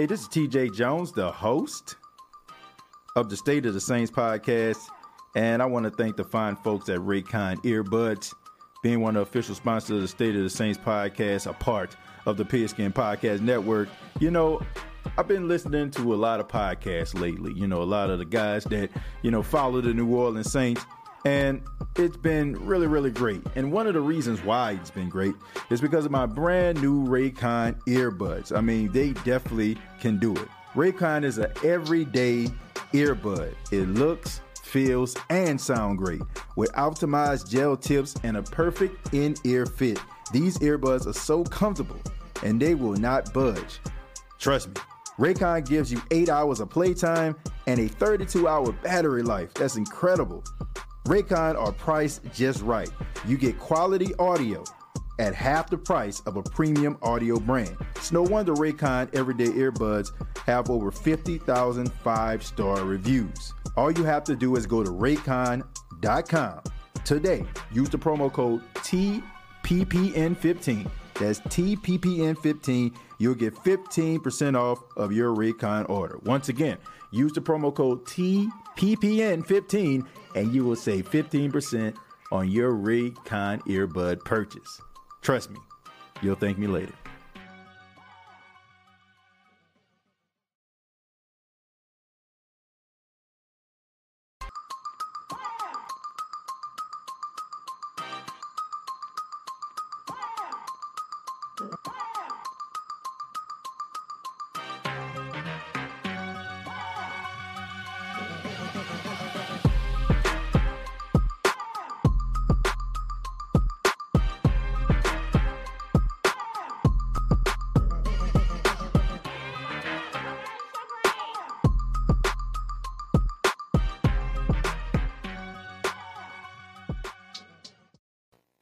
Hey, this is TJ Jones, the host of the State of the Saints podcast. And I want to thank the fine folks at Raycon Earbuds, being one of the official sponsors of the State of the Saints podcast, a part of the Pigskin Podcast Network. You know, I've been listening to a lot of podcasts lately. You know, a lot of the guys that, you know, follow the New Orleans Saints. And it's been really, really great. And one of the reasons why it's been great is because of my brand new Raycon earbuds. I mean, they definitely can do it. Raycon is an everyday earbud. It looks, feels, and sound great with optimized gel tips and a perfect in-ear fit. These earbuds are so comfortable and they will not budge. Trust me. Raycon gives you 8 hours of playtime and a 32 hour battery life. That's incredible. Raycon are priced just right. You get quality audio at half the price of a premium audio brand. It's no wonder Raycon everyday earbuds have over 50,000 five star reviews. All you have to do is go to raycon.com today. Use the promo code TPPN15. That's TPPN15. You'll get 15% off of your Raycon order. Once again, use the promo code TPPN15 and you will save 15% on your Raycon earbud purchase. Trust me, you'll thank me later.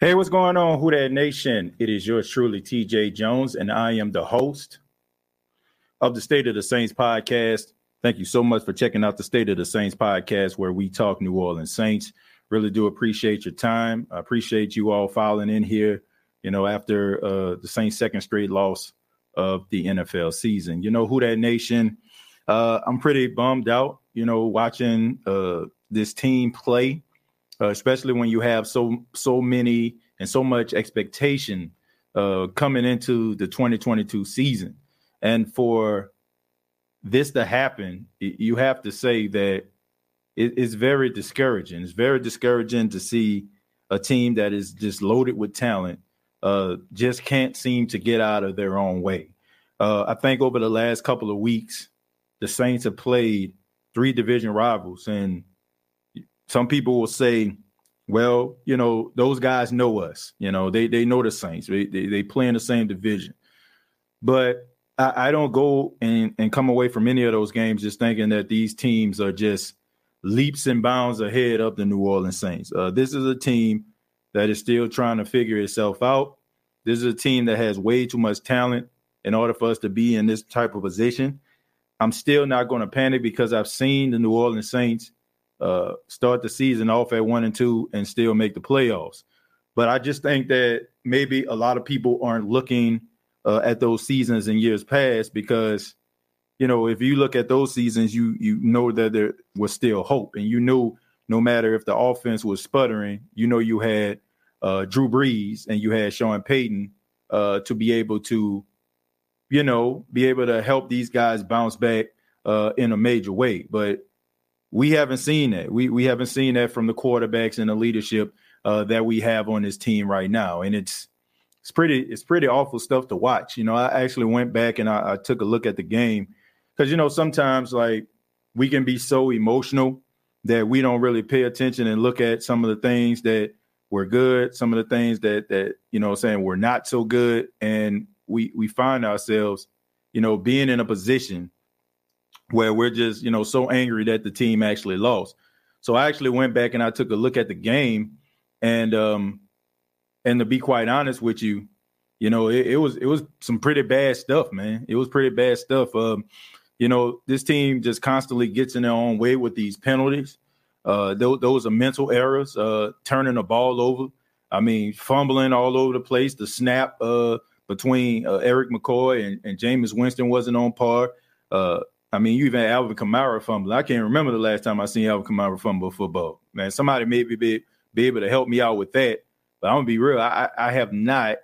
Hey, what's going on, Who That Nation? It is yours truly, TJ Jones, and I am the host of the State of the Saints podcast. Thank you so much for checking out the State of the Saints podcast, where we talk New Orleans Saints. Really do appreciate your time. I appreciate you all filing in here, you know, after uh, the Saints' second straight loss of the NFL season. You know, Who That Nation? Uh, I'm pretty bummed out, you know, watching uh, this team play uh, especially when you have so so many and so much expectation uh, coming into the 2022 season. And for this to happen, you have to say that it's very discouraging. It's very discouraging to see a team that is just loaded with talent uh, just can't seem to get out of their own way. Uh, I think over the last couple of weeks, the Saints have played three division rivals, and some people will say, well, you know, those guys know us. You know, they they know the Saints. They they, they play in the same division. But I, I don't go and, and come away from any of those games just thinking that these teams are just leaps and bounds ahead of the New Orleans Saints. Uh, this is a team that is still trying to figure itself out. This is a team that has way too much talent in order for us to be in this type of position. I'm still not going to panic because I've seen the New Orleans Saints uh, start the season off at one and two and still make the playoffs. But I just think that maybe a lot of people aren't looking uh, at those seasons in years past because, you know, if you look at those seasons, you you know that there was still hope, and you knew no matter if the offense was sputtering, you know you had uh, Drew Brees and you had Sean Payton uh, to be able to you know, be able to help these guys bounce back uh, in a major way. But we haven't seen that. We we haven't seen that from the quarterbacks and the leadership uh, that we have on this team right now, and it's it's pretty it's pretty awful stuff to watch. You know, I actually went back and I, I took a look at the game because you know sometimes like we can be so emotional that we don't really pay attention and look at some of the things that were good, some of the things that that you know saying were not so good, and we we find ourselves, you know, being in a position where we're just you know so angry that the team actually lost. So I actually went back and I took a look at the game, and um, and to be quite honest with you, you know, it, it was it was some pretty bad stuff, man. It was pretty bad stuff. Um, you know, this team just constantly gets in their own way with these penalties. Uh, those, those are mental errors, uh, turning the ball over. I mean, fumbling all over the place. The snap uh, between uh, Erik McCoy and, and Jameis Winston wasn't on par. Uh, I mean, you even had Alvin Kamara fumble. I can't remember the last time I seen Alvin Kamara fumble football. Man, somebody maybe be, be able to help me out with that. But I'm gonna be real. I, I have not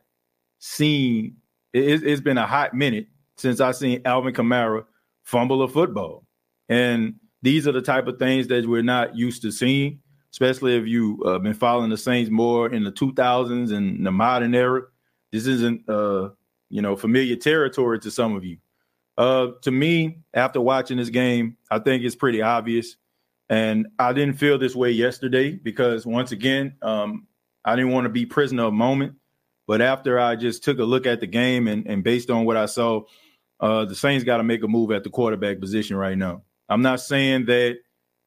seen. It, it's been a hot minute since I seen Alvin Kamara fumble a football, and these are the type of things that we're not used to seeing. Especially if you've uh, been following the Saints more in the 2000s and the modern era, this isn't uh, you know familiar territory to some of you. Uh, to me, after watching this game, I think it's pretty obvious. And I didn't feel this way yesterday because once again, um, I didn't want to be prisoner of moment. But after I just took a look at the game and, and based on what I saw, uh, the Saints got to make a move at the quarterback position right now. I'm not saying that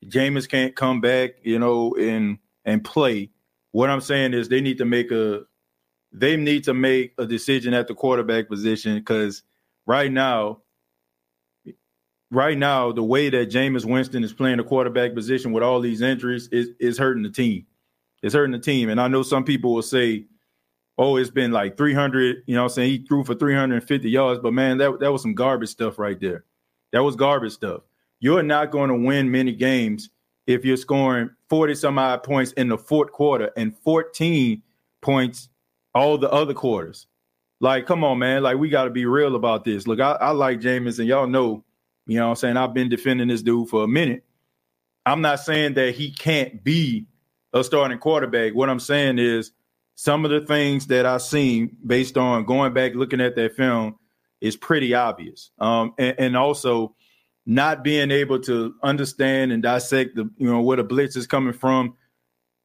Jameis can't come back, you know, and and play. What I'm saying is they need to make a they need to make a decision at the quarterback position because right now right now, the way that Jameis Winston is playing the quarterback position with all these injuries is is hurting the team. It's hurting the team. And I know some people will say, oh, it's been like 300, you know I'm saying? He threw for 350 yards, but man, that, that was some garbage stuff right there. That was garbage stuff. You're not going to win many games if you're scoring 40 some odd points in the fourth quarter and 14 points all the other quarters. Like, come on, man. Like, we got to be real about this. Look, I, I like Jameis, and y'all know you know what I'm saying? I've been defending this dude for a minute. I'm not saying that he can't be a starting quarterback. What I'm saying is some of the things that I've seen based on going back looking at that film is pretty obvious. Um, and, and, also not being able to understand and dissect the you know where the blitz is coming from,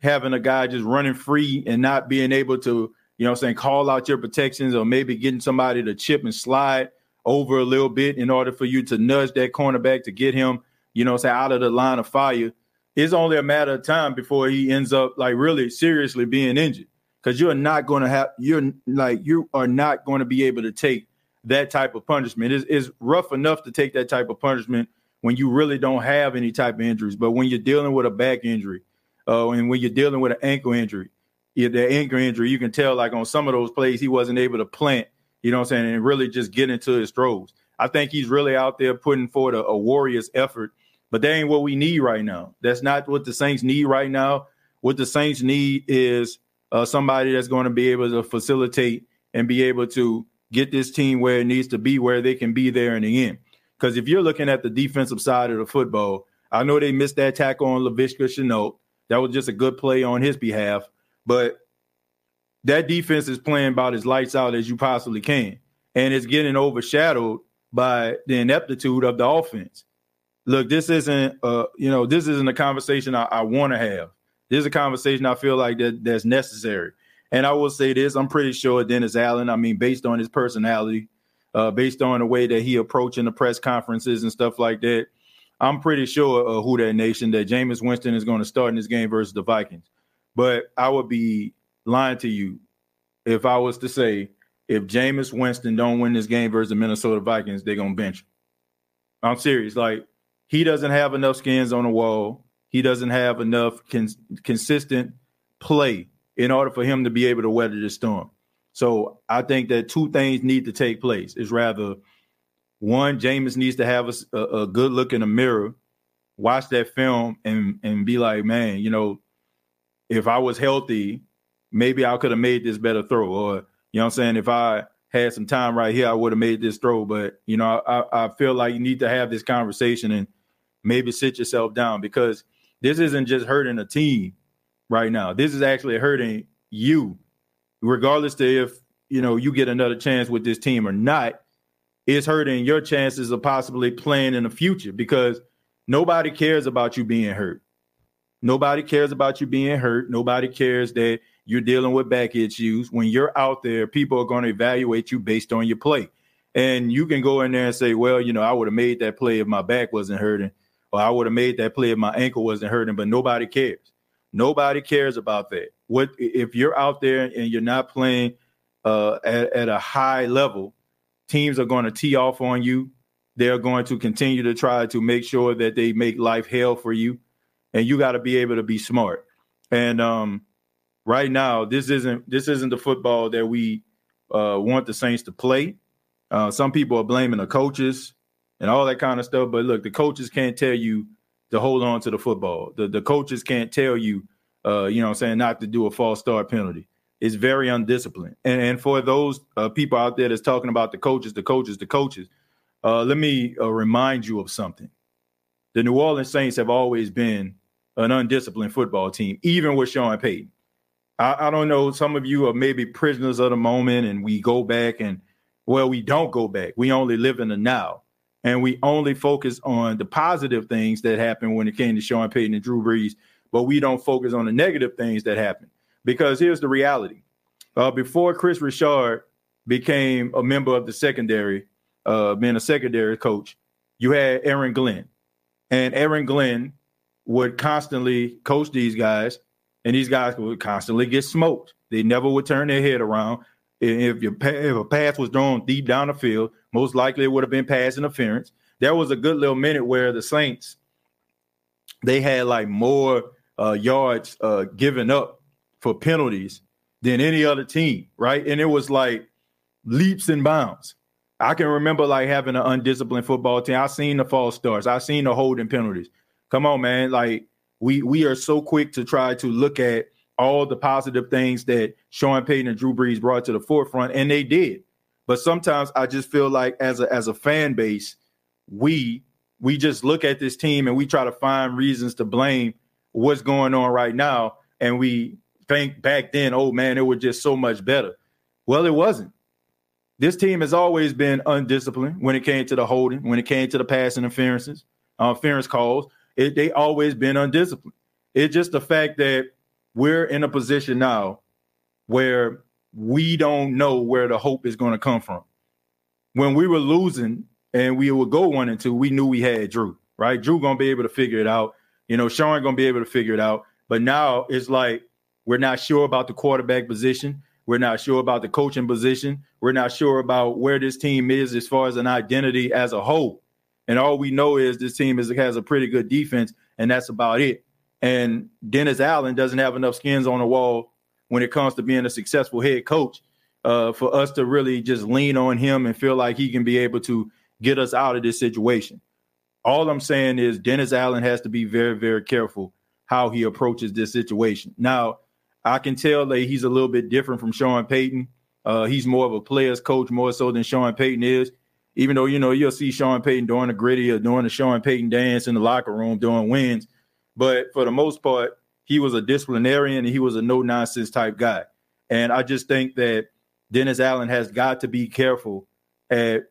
having a guy just running free and not being able to, you know I'm saying, call out your protections or maybe getting somebody to chip and slide over a little bit in order for you to nudge that cornerback to get him, you know, say out of the line of fire. It's only a matter of time before he ends up like really seriously being injured. Because you're not going to have you're like you are not going to be able to take that type of punishment. It's, it's rough enough to take that type of punishment when you really don't have any type of injuries. But when you're dealing with a back injury, uh, and when you're dealing with an ankle injury, the ankle injury, you can tell like on some of those plays he wasn't able to plant you know what I'm saying, and really just get into his throws. I think he's really out there putting forth a, a Warriors effort, but that ain't what we need right now. That's not what the Saints need right now. What the Saints need is uh, somebody that's going to be able to facilitate and be able to get this team where it needs to be, where they can be there in the end. Because if you're looking at the defensive side of the football, I know they missed that tackle on Laviska Shenault. That was just a good play on his behalf. But that defense is playing about as lights out as you possibly can. And it's getting overshadowed by the ineptitude of the offense. Look, this isn't uh, you know, this isn't a conversation I, I want to have. This is a conversation I feel like that that's necessary. And I will say this: I'm pretty sure Dennis Allen. I mean, based on his personality, uh, based on the way that he approaching the press conferences and stuff like that, I'm pretty sure uh, who that nation that Jameis Winston is going to start in this game versus the Vikings. But I would be lying to you if I was to say if Jameis Winston don't win this game versus the Minnesota Vikings, they're gonna bench him. I'm serious. Like he doesn't have enough skins on the wall. He doesn't have enough cons- consistent play in order for him to be able to weather the storm. So I think that two things need to take place. Is rather one, Jameis needs to have a, a good look in the mirror, watch that film, and and be like, man, you know, if I was healthy maybe I could have made this better throw. Or, you know what I'm saying? If I had some time right here, I would have made this throw. But you know, I, I feel like you need to have this conversation and maybe sit yourself down because this isn't just hurting a team right now. This is actually hurting you, regardless to if you know you get another chance with this team or not. It's hurting your chances of possibly playing in the future because nobody cares about you being hurt. Nobody cares about you being hurt. Nobody cares that you're dealing with back issues. When you're out there, people are going to evaluate you based on your play. And you can go in there and say, well, you know, I would have made that play if my back wasn't hurting, or I would have made that play if my ankle wasn't hurting, but nobody cares. Nobody cares about that. What if you're out there and you're not playing uh, at, at a high level? Teams are going to tee off on you. They're going to continue to try to make sure that they make life hell for you, and you got to be able to be smart. And um, right now, this isn't this isn't the football that we uh, want the Saints to play. Uh, some people are blaming the coaches and all that kind of stuff, but look, the coaches can't tell you to hold on to the football. The the coaches can't tell you, uh, you know, I'm saying not to do a false start penalty. It's very undisciplined. And, and for those uh, people out there that's talking about the coaches, the coaches, the coaches, uh, let me uh, remind you of something. The New Orleans Saints have always been an undisciplined football team, even with Sean Payton. I, I, don't know. Some of you are maybe prisoners of the moment, and we go back and well, we don't go back. We only live in the now, and we only focus on the positive things that happened when it came to Sean Payton and Drew Brees, but we don't focus on the negative things that happened. Because here's the reality: uh, before Kris Richard became a member of the secondary, uh, being a secondary coach, you had Aaron Glenn, and Aaron Glenn would constantly coach these guys and these guys would constantly get smoked. They never would turn their head around. If your if a pass was thrown deep down the field, most likely it would have been pass interference. There was a good little minute where the Saints they had like more uh, yards uh, given up for penalties than any other team, right? And it was like leaps and bounds. I can remember like having an undisciplined football team. I seen the false starts. I seen the holding penalties. Come on, man! Like we we are so quick to try to look at all the positive things that Sean Payton and Drew Brees brought to the forefront, and they did. But sometimes I just feel like as a as a fan base, we we just look at this team and we try to find reasons to blame what's going on right now, and we think back then, oh man, it was just so much better. Well, it wasn't. This team has always been undisciplined when it came to the holding, when it came to the pass interferences, uh, interference calls. It, they always been undisciplined. It's just the fact that we're in a position now where we don't know where the hope is going to come from. When we were losing and we would go one and two, we knew we had Drew, right? Drew gonna be able to figure it out. You know, Sean gonna be able to figure it out. But now it's like we're not sure about the quarterback position. We're not sure about the coaching position. We're not sure about where this team is as far as an identity as a whole. And all we know is this team is, has a pretty good defense, and that's about it. And Dennis Allen doesn't have enough skins on the wall when it comes to being a successful head coach uh, for us to really just lean on him and feel like he can be able to get us out of this situation. All I'm saying is Dennis Allen has to be very, very careful how he approaches this situation. Now, I can tell that he's a little bit different from Sean Payton. Uh, he's more of a player's coach, more so than Sean Payton is even though you know you'll see Sean Payton doing the gritty or doing the Sean Payton dance in the locker room doing wins, but for the most part, he was a disciplinarian and he was a no nonsense type guy. And I just think that Dennis Allen has got to be careful at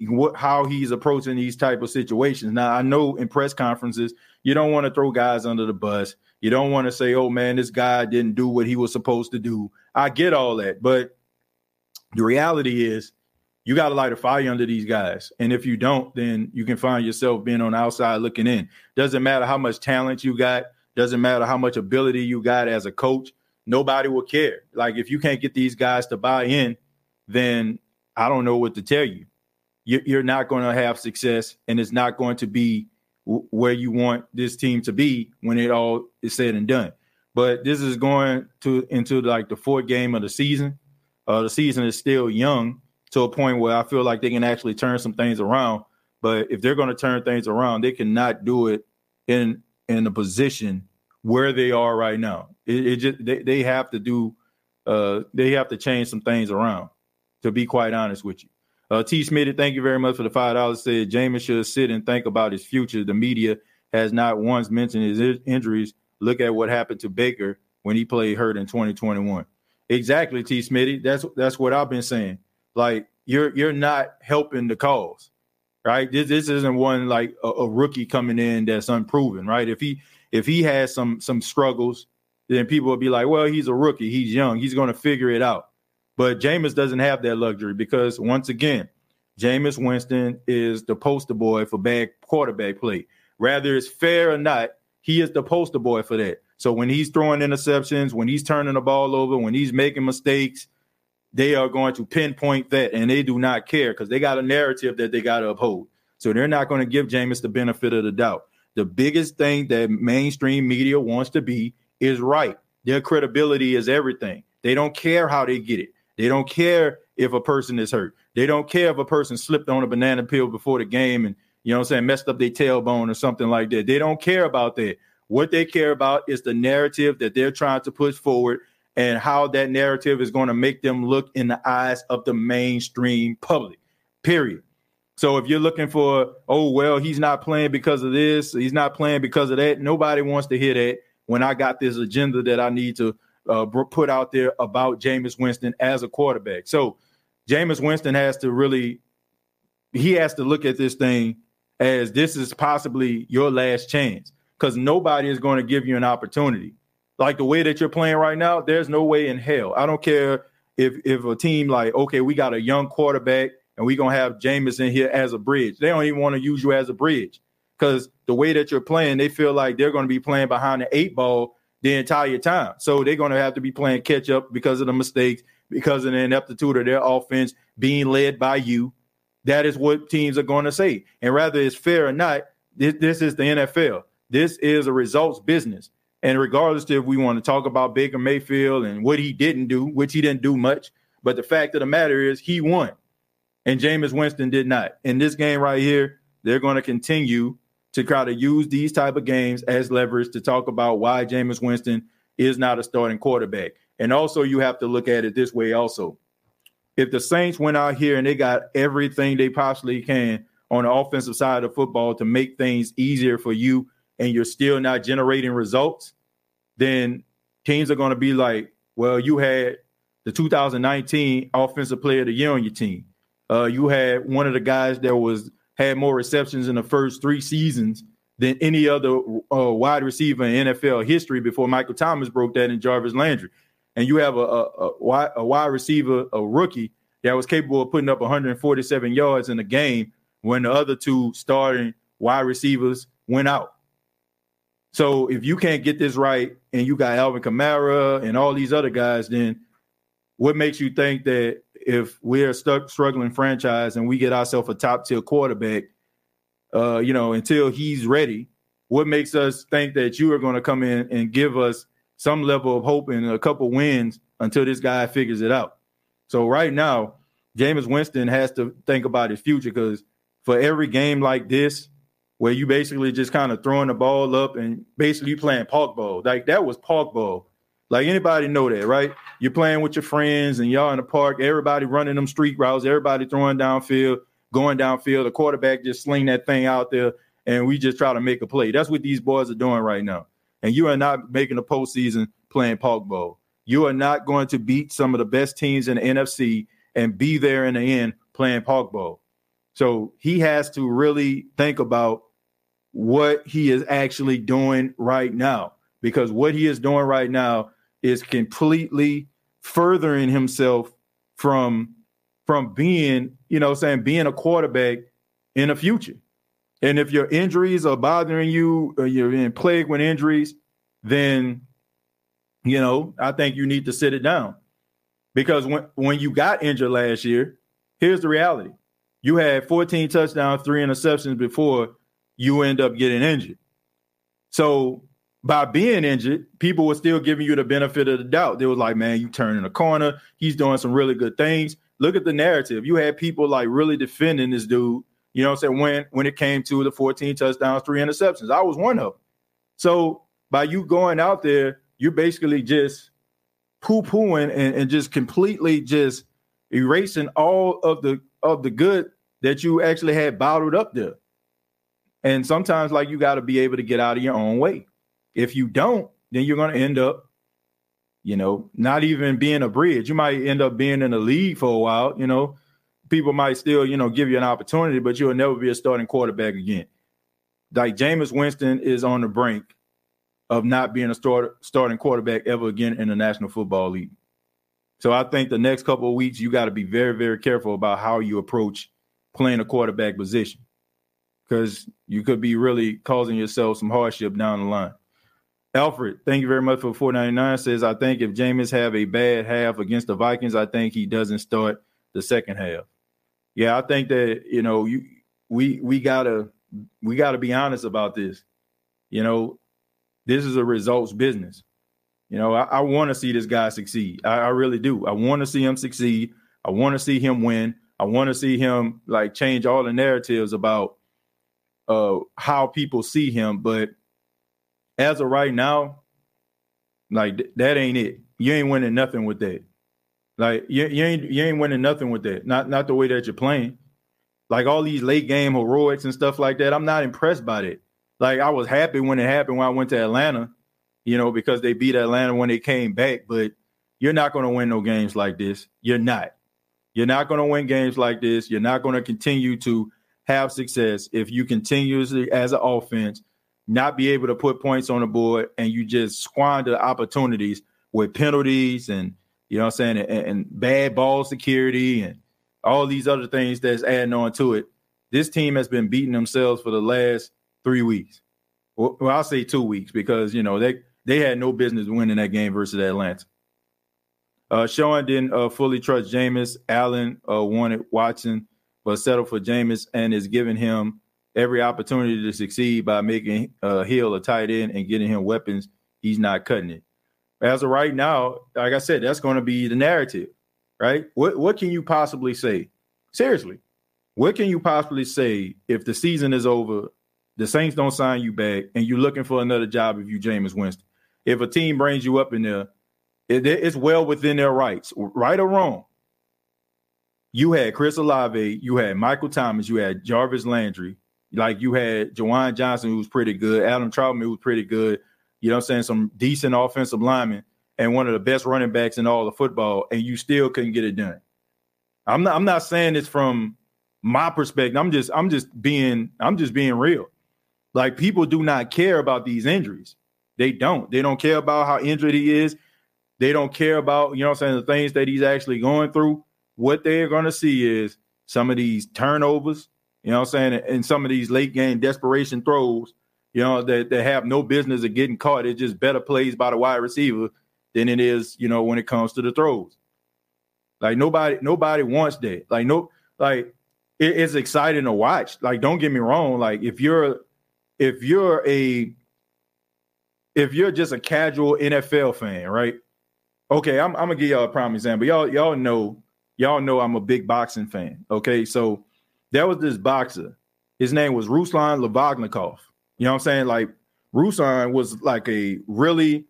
what how he's approaching these type of situations. Now I know in press conferences you don't want to throw guys under the bus. You don't want to say, "Oh man, this guy didn't do what he was supposed to do." I get all that, but the reality is you got to light a fire under these guys. And if you don't, then you can find yourself being on the outside looking in. Doesn't matter how much talent you got, doesn't matter how much ability you got as a coach, nobody will care. Like if you can't get these guys to buy in, then I don't know what to tell you. You're not going to have success, and it's not going to be where you want this team to be when it all is said and done. But this is going to into like the fourth game of the season. Uh, the season is still young to a point where I feel like they can actually turn some things around. But if they're going to turn things around, they cannot do it in in a position where they are right now. It, it just they, they have to do uh they have to change some things around. to be quite honest with you. Uh, T. Smitty, thank you very much for the five dollars. Said Jameis should sit and think about his future. The media has not once mentioned his injuries. Look at what happened to Baker when he played hurt in 2021. Exactly, T. Smitty. That's that's what I've been saying. Like you're you're not helping the cause, right? This this isn't one like a, a rookie coming in that's unproven, right? If he if he has some some struggles, then people will be like, well, he's a rookie, he's young, he's going to figure it out. But Jameis doesn't have that luxury because once again, Jameis Winston is the poster boy for bad quarterback play. Rather it's fair or not, he is the poster boy for that. So when he's throwing interceptions, when he's turning the ball over, when he's making mistakes, they are going to pinpoint that and they do not care because they got a narrative that they got to uphold. So they're not going to give Jameis the benefit of the doubt. The biggest thing that mainstream media wants to be is right. Their credibility is everything. They don't care how they get it. They don't care if a person is hurt. They don't care if a person slipped on a banana peel before the game and you know what I'm saying, messed up their tailbone or something like that. They don't care about that. What they care about is the narrative that they're trying to push forward and how that narrative is going to make them look in the eyes of the mainstream public. Period. So if you're looking for, oh well, he's not playing because of this, he's not playing because of that. Nobody wants to hear that when I got this agenda that I need to uh, put out there about Jameis Winston as a quarterback. So Jameis Winston has to really, he has to look at this thing as this is possibly your last chance because nobody is going to give you an opportunity. Like the way that you're playing right now, there's no way in hell. I don't care if if a team like, okay, we got a young quarterback and we're gonna have Jameis in here as a bridge. They don't even want to use you as a bridge because the way that you're playing, they feel like they're to be playing behind the eight ball the entire time. So they're to have to be playing catch up because of the mistakes, because of the ineptitude of their offense being led by you. That is what teams are going to say. And rather it's fair or not, this, this is the NFL. This is a results business. And regardless if we want to talk about Baker Mayfield and what he didn't do, which he didn't do much, but the fact of the matter is he won. And Jameis Winston did not. In this game right here, they're going to continue to try to use these type of games as leverage to talk about why Jameis Winston is not a starting quarterback. And also you have to look at it this way also if the Saints went out here and they got everything they possibly can on the offensive side of football to make things easier for you and you're still not generating results, then teams are going to be like, well, you had the 2019 offensive player of the year on your team. Uh, you had one of the guys that was had more receptions in the first three seasons than any other uh, wide receiver in NFL history before Michael Thomas broke that in Jarvis Landry and you have a, a, a, a wide receiver, a rookie that was capable of putting up 147 yards in a game when the other two starting wide receivers went out. So if you can't get this right and you got Alvin Kamara and all these other guys, then what makes you think that if we're stuck struggling franchise and we get ourselves a top tier quarterback, uh, you know, until he's ready, what makes us think that you are going to come in and give us some level of hope and a couple wins until this guy figures it out. So right now, Jameis Winston has to think about his future because for every game like this, where you basically just kind of throwing the ball up and basically playing park ball, like that was park ball. Like anybody know that, right? You're playing with your friends and y'all in the park, everybody running them street routes, everybody throwing downfield, going downfield, the quarterback just sling that thing out there, and we just try to make a play. That's what these boys are doing right now and you are not making the postseason playing Park ball. You are not going to beat some of the best teams in the NFC and be there in the end playing Park ball. So he has to really think about what he is actually doing right now. Because what he is doing right now is completely furthering himself from from being, you know, saying being a quarterback in the future. And if your injuries are bothering you, or you're in plague with injuries, then you know I think you need to sit it down. Because when when you got injured last year, here's the reality: you had 14 touchdowns, three interceptions before you end up getting injured. So by being injured, people were still giving you the benefit of the doubt. They was like, "Man, you turning a corner. He's doing some really good things." Look at the narrative. You had people like really defending this dude you know what I'm saying? When when it came to the 14 touchdowns, three interceptions. I was one of them. So by you going out there, you're basically just poo-pooing and, and just completely just erasing all of the of the good that you actually had bottled up there. And sometimes, like you got to be able to get out of your own way. If you don't, then you're going to end up, you know, not even being a bridge. You might end up being in the league for a while. You know, people might still, you know, give you an opportunity, but you'll never be a starting quarterback again. Like Jameis Winston is on the brink of not being a start, starting quarterback ever again in the National Football League. So I think the next couple of weeks you got to be very, very careful about how you approach playing a quarterback position because you could be really causing yourself some hardship down the line. Alfred, thank you very much for 499 says, I think if Jameis have a bad half against the Vikings, I think he doesn't start the second half. Yeah, I think that, you know, you we we gotta we gotta be honest about this. You know, this is a results business. You know, I, I want to see this guy succeed. I, I really do. I want to see him succeed. I want to see him win. I want to see him like change all the narratives about uh how people see him. But as of right now, like th- that ain't it. You ain't winning nothing with that. Like you, you ain't you ain't winning nothing with that. Not not the way that you're playing. Like all these late game heroics and stuff like that. I'm not impressed by that. Like I was happy when it happened when I went to Atlanta, you know, because they beat Atlanta when they came back. But you're not going to win no games like this. You're not. You're not going to win games like this. You're not going to continue to have success if you continuously, as an offense, not be able to put points on the board and you just squander opportunities with penalties and you know what I'm saying and, and bad ball security and all these other things that's adding on to it. This team has been beating themselves for the last three weeks. Well, I'll say two weeks because you know they they had no business winning that game versus Atlanta. Uh, Sean didn't uh, fully trust Jameis. Allen uh, wanted Watson, but settled for Jameis and is giving him every opportunity to succeed by making uh, Hill a tight end and getting him weapons. He's not cutting it. As of right now, like I said, that's going to be the narrative, right? What what can you possibly say? Seriously, what can you possibly say if the season is over the Saints don't sign you back, and you're looking for another job if you Jameis Winston. If a team brings you up in there, it, it's well within their rights, right or wrong. You had Chris Olave, you had Michael Thomas, you had Jarvis Landry, like you had Juwan Johnson, who was pretty good, Adam Trautman, who was pretty good. You know I'm saying? Some decent offensive linemen and one of the best running backs in all of football, and you still couldn't get it done. I'm not I'm not saying this from my perspective. I'm just I'm just being I'm just being real. Like people do not care about these injuries. They don't. They don't care about how injured he is. They don't care about, you know I'm saying, the things that he's actually going through. What they're going to see is some of these turnovers, you know what I'm saying, and some of these late game desperation throws, you know, that, that have no business of getting caught. It's just better plays by the wide receiver than it is, you know, when it comes to the throws. Like nobody, nobody wants that. Like no, like it, it's exciting to watch. Like don't get me wrong. Like if you're if you're a if you're just a casual NFL fan, right? Okay, I'm, I'm gonna give y'all a prime example. Y'all y'all know y'all know I'm a big boxing fan. Okay, so there was this boxer. His name was Ruslan Provodnikov. You know what I'm saying? Like Ruslan was like a really,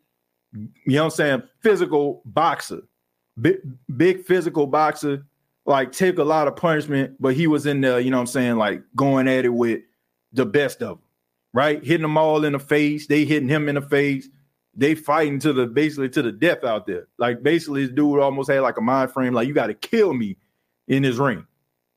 you know what I'm saying, physical boxer, big big physical boxer. Like take a lot of punishment, but he was in there, you know what I'm saying, like going at it with the best of them right? Hitting them all in the face. They hitting him in the face. They fighting to the basically to the death out there. Like basically, this dude almost had like a mind frame, like you got to kill me in his ring.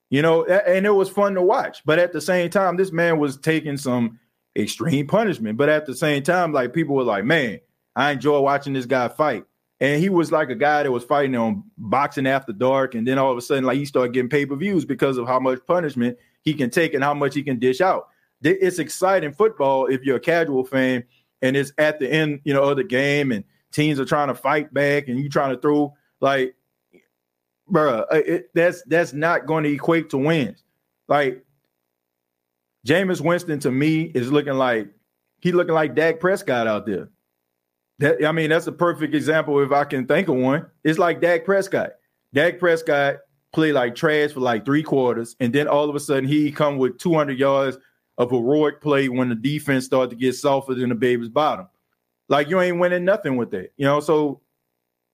You know, and it was fun to watch. But at the same time, this man was taking some extreme punishment. But at the same time, like people were like, man, I enjoy watching this guy fight. And he was like a guy that was fighting on boxing after dark. And then all of a sudden, like he started getting pay per views because of how much punishment he can take and how much he can dish out it's exciting football if you're a casual fan and it's at the end, you know, of the game and teams are trying to fight back and you trying to throw like, bruh, uh, that's that's not going to equate to wins. Like Jameis Winston to me is looking like he looking like Dak Prescott out there. That I mean, that's a perfect example if I can think of one. It's like Dak Prescott. Dak Prescott played like trash for like three quarters, and then all of a sudden he come with 200 yards, of heroic play when the defense started to get softer than the baby's bottom. Like you ain't winning nothing with that, you know. So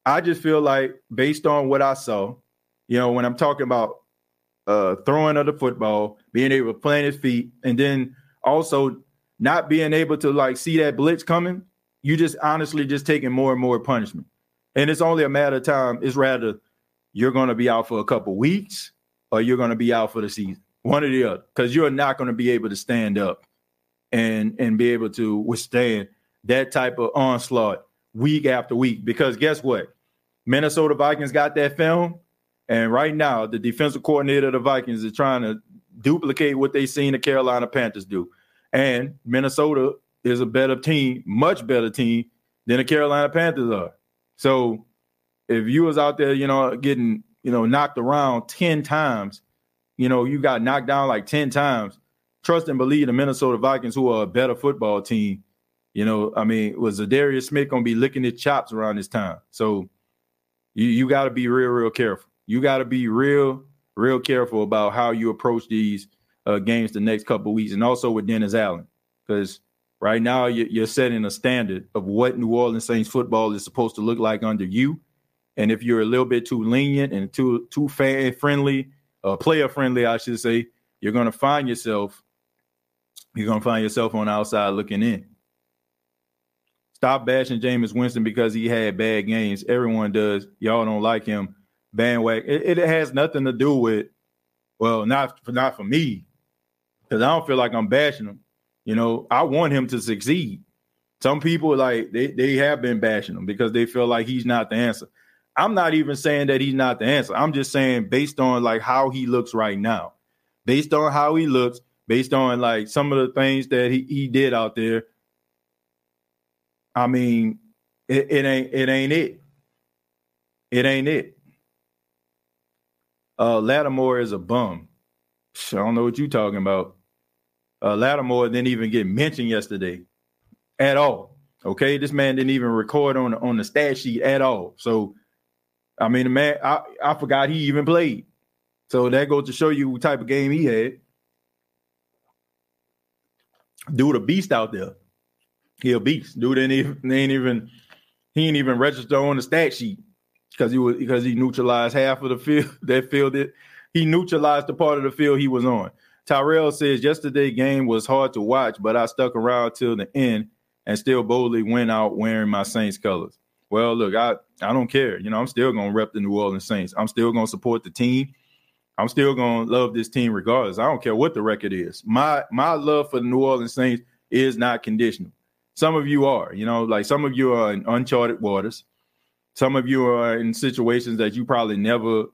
I just feel like based on what I saw, You know, when I'm talking about uh, throwing of the football, being able to plant his feet, and then also not being able to like see that blitz coming, you just honestly just taking more and more punishment. And it's only a matter of time. It's rather you're going to be out for a couple weeks or you're going to be out for the season. One or the other, because you're not going to be able to stand up and and be able to withstand that type of onslaught week after week. Because guess what? Minnesota Vikings got that film, and right now the defensive coordinator of the Vikings is trying to duplicate what they seen the Carolina Panthers do. And Minnesota is a better team, much better team than the Carolina Panthers are. So if you was out there, you know, getting, you know, knocked around 10 times, you know, you got knocked down like 10 times, trust and believe the Minnesota Vikings, who are a better football team, you know, I mean, was Darius Smith gonna be licking his chops around this time? So you you got to be real, real careful. You got to be real, real careful about how you approach these uh, games the next couple weeks, and also with Dennis Allen, because right now you're setting a standard of what New Orleans Saints football is supposed to look like under you. And if you're a little bit too lenient and too too fan friendly, uh, player friendly, I should say, you're going to find yourself you're going to find yourself on the outside looking in. Stop bashing Jameis Winston because he had bad games. Everyone does. Y'all don't like him. Bandwagon. It, it has nothing to do with, well, not for not for me, because I don't feel like I'm bashing him. You know, I want him to succeed. Some people like they they have been bashing him because they feel like he's not the answer. I'm not even saying that he's not the answer. I'm just saying based on like how he looks right now, based on how he looks, based on like some of the things that he, he did out there, I mean, it, it ain't it ain't it. It ain't it. Uh, Lattimore is a bum. I don't know what you're talking about. Uh, Lattimore didn't even get mentioned yesterday at all. Okay, this man didn't even record on on the stat sheet at all. So, I mean, man, I, I forgot he even played. So that goes to show you what type of game he had. Dude, a beast out there he a beast. Dude ain't even, ain't even he ain't even register on the stat sheet because he was because he neutralized half of the field that field it. He neutralized the part of the field he was on. Tyrell says yesterday game was hard to watch, but I stuck around till the end and still boldly went out wearing my Saints colors. Well, look, I I don't care. You know, I'm still gonna rep the New Orleans Saints. I'm still gonna support the team. I'm still gonna love this team regardless. I don't care what the record is. My my love for the New Orleans Saints is not conditional. Some of you are, you know, like some of you are in uncharted waters. Some of you are in situations that you probably never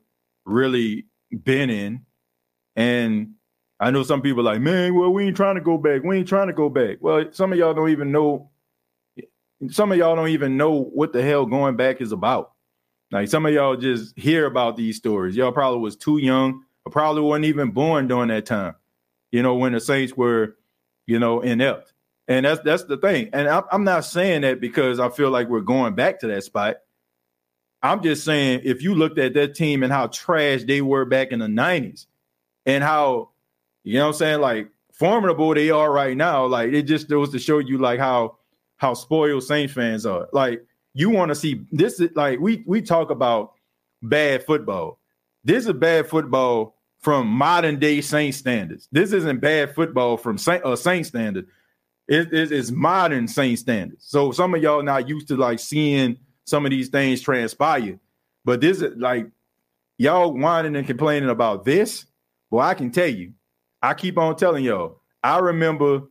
really been in. And I know some people like, man, well, we ain't trying to go back. We ain't trying to go back. Well, some of y'all don't even know. Some of y'all don't even know what the hell going back is about. Like some of y'all just hear about these stories. Y'all probably was too young, or probably wasn't even born during that time. You know, when the Saints were, you know, inept. And that's that's the thing. And I'm not saying that because I feel like we're going back to that spot. I'm just saying if you looked at that team and how trash they were back in the 90s and how, you know I'm saying, like formidable they are right now, like it just goes to show you like how how spoiled Saints fans are. Like you want to see this is like we we talk about bad football. This is bad football from modern day Saint standards. This isn't bad football from Saint uh, Saint standard. It, it, it's modern Saint standards. So some of y'all not used to like seeing some of these things transpire. But this is like y'all whining and complaining about this. Well, I can tell you, I keep on telling y'all. I remember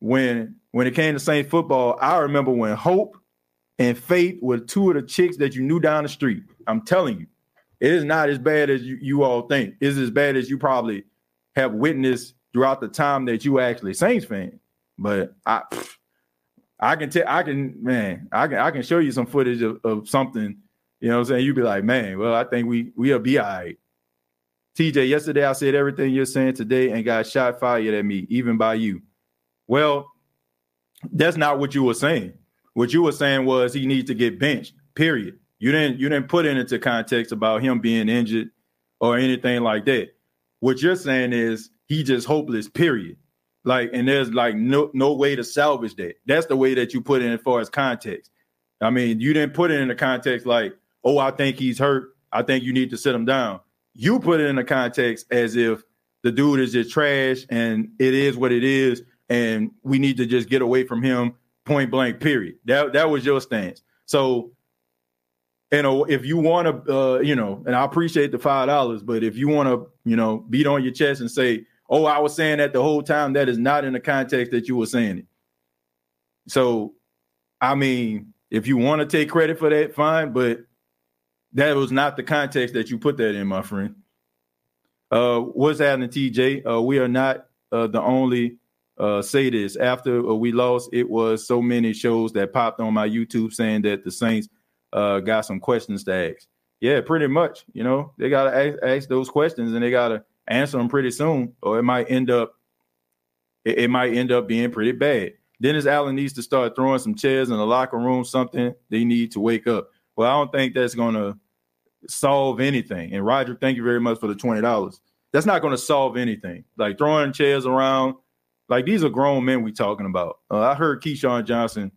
when when it came to Saint football, I remember when Hope and Faith were two of the chicks that you knew down the street. I'm telling you, it is not as bad as you, you all think. It's as bad as you probably have witnessed throughout the time that you actually Saints fan. But I I can tell I can man, I can I can show you some footage of, of something, you know what I'm saying? You'd be like, man, well, I think we we'll be all right. TJ, yesterday I said everything you're saying today and got shot fired at me, even by you. Well, that's not what you were saying. What you were saying was he needs to get benched. Period. You didn't you didn't put it into context about him being injured or anything like that. What you're saying is he just hopeless. Period. Like, and there's like no no way to salvage that. That's the way that you put it as far as context. I mean, you didn't put it in the context like, oh, I think he's hurt. I think you need to sit him down. you put it in the context as if the dude is just trash and it is what it is, and we need to just get away from him point blank. Period. That that was your stance. So, you know, if you want to, uh, you know, and I appreciate the five dollars, but if you want to, you know, beat on your chest and say, "Oh, I was saying that the whole time," that is not in the context that you were saying it. So, I mean, if you want to take credit for that, fine, but that was not the context that you put that in, my friend. Uh, what's happening, TJ? Uh, we are not uh, the only uh, say this. After uh, we lost, it was so many shows that popped on my YouTube saying that the Saints uh, got some questions to ask. Yeah, pretty much. You know, they got to ask, ask, those questions and they got to answer them pretty soon, or it might end up it, it, might end up being pretty bad. Dennis Allen needs to start throwing some chairs in the locker room. Something they need to wake up. Well, I don't think that's going to solve anything. And Roger, thank you very much for the twenty dollars. That's not going to solve anything. Like throwing chairs around, like these are grown men we talking about. Uh, I heard Keyshawn Johnson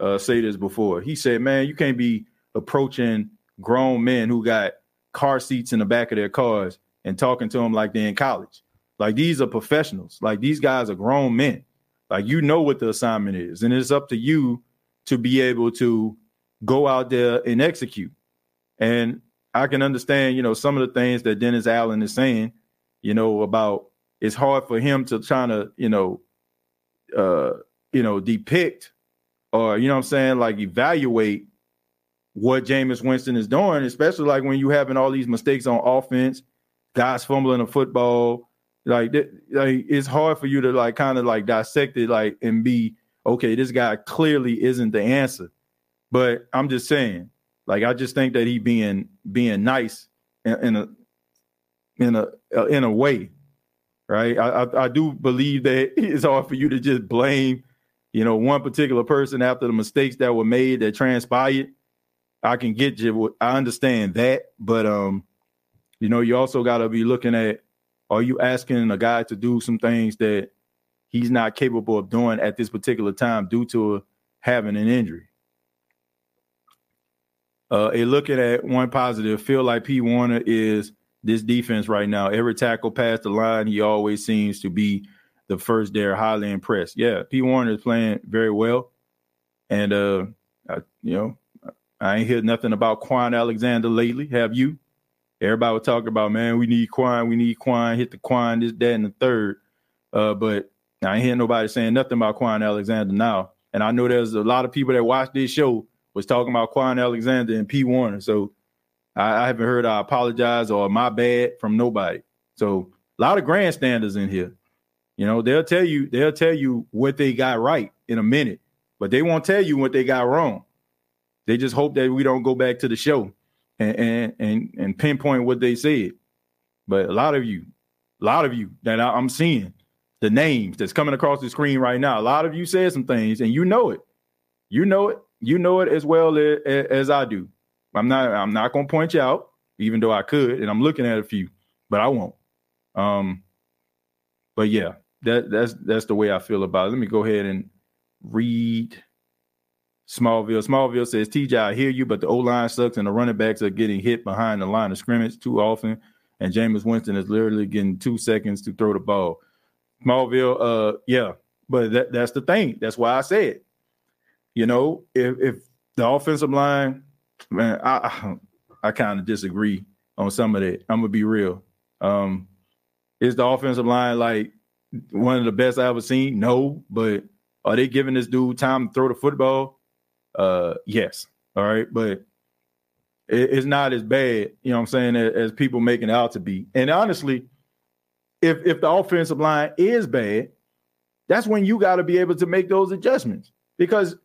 uh, say this before. He said, "Man, you can't be approaching grown men who got car seats in the back of their cars and talking to them like they're in college. Like these are professionals. Like these guys are grown men. Like you know what the assignment is, and it's up to you to be able to go out there and execute. And I can understand, you know, some of the things that Dennis Allen is saying, you know, about it's hard for him to try to, you know, uh, you know, depict or you know I'm saying, like evaluate what Jameis Winston is doing, especially like when you having all these mistakes on offense, guys fumbling the football. Like, like it's hard for you to like kind of like dissect it, like and be okay. This guy clearly isn't the answer, but I'm just saying, like I just think that he being being nice in, in a in a uh, in a way, right? I, I, I do believe that it's hard for you to just blame, you know, one particular person after the mistakes that were made that transpired. I can get you. I understand that, but um, you know, you also got to be looking at: Are you asking a guy to do some things that he's not capable of doing at this particular time due to having an injury? Uh, a looking at one positive, feel like P Werner is this defense right now. Every tackle past the line, he always seems to be the first there. Highly impressed. Yeah, P. Werner is playing very well, and uh, I, you know, I ain't heard nothing about Kwon Alexander lately. Have you? Everybody was talking about, man, we need Quan, we need Quan, hit the Quan, this, that, and the third. Uh, but I ain't hear nobody saying nothing about Kwon Alexander now. And I know there's a lot of people that watch this show was talking about Kwon Alexander and P. Werner. So I, I haven't heard I apologize or my bad from nobody. So a lot of grandstanders in here. You know, they'll tell you, they'll tell you what they got right in a minute, but they won't tell you what they got wrong. They just hope that we don't go back to the show and and and, and pinpoint what they said. But a lot of you, a lot of you that I'm seeing, the names that's coming across the screen right now, a lot of you said some things, and you know it. You know it. You know it as well as, as I do. I'm not. I'm not going to point you out, even though I could, and I'm looking at a few, but I won't. Um, but yeah, that that's that's the way I feel about it. Let me go ahead and read Smallville. Smallville says, TJ, I hear you, but the O line sucks and the running backs are getting hit behind the line of scrimmage too often. And Jameis Winston is literally getting two seconds to throw the ball. Smallville, uh, yeah, but that, that's the thing. That's why I said, you know, if if the offensive line, man, I I, kind of disagree on some of that. I'm gonna be real. Um, is the offensive line like one of the best I ever seen? No, but are they giving this dude time to throw the football? Uh, yes. All right. But it, it's not as bad, you know what I'm saying, as, as people making it out to be. And honestly, if if the offensive line is bad, that's when you got to be able to make those adjustments. Because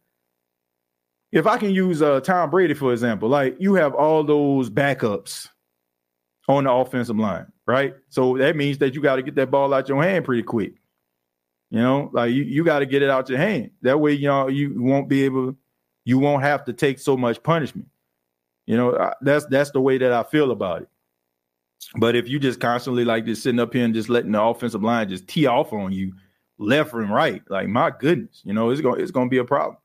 if I can use uh, Tom Brady, for example, like you have all those backups on the offensive line, right? So that means that you got to get that ball out your hand pretty quick. You know, like you, you got to get it out your hand. That way, you know, you won't be able you won't have to take so much punishment. You know, that's that's the way that I feel about it. But if you just constantly like just sitting up here and just letting the offensive line just tee off on you left and right, like my goodness, you know, it's gonna it's to be a problem.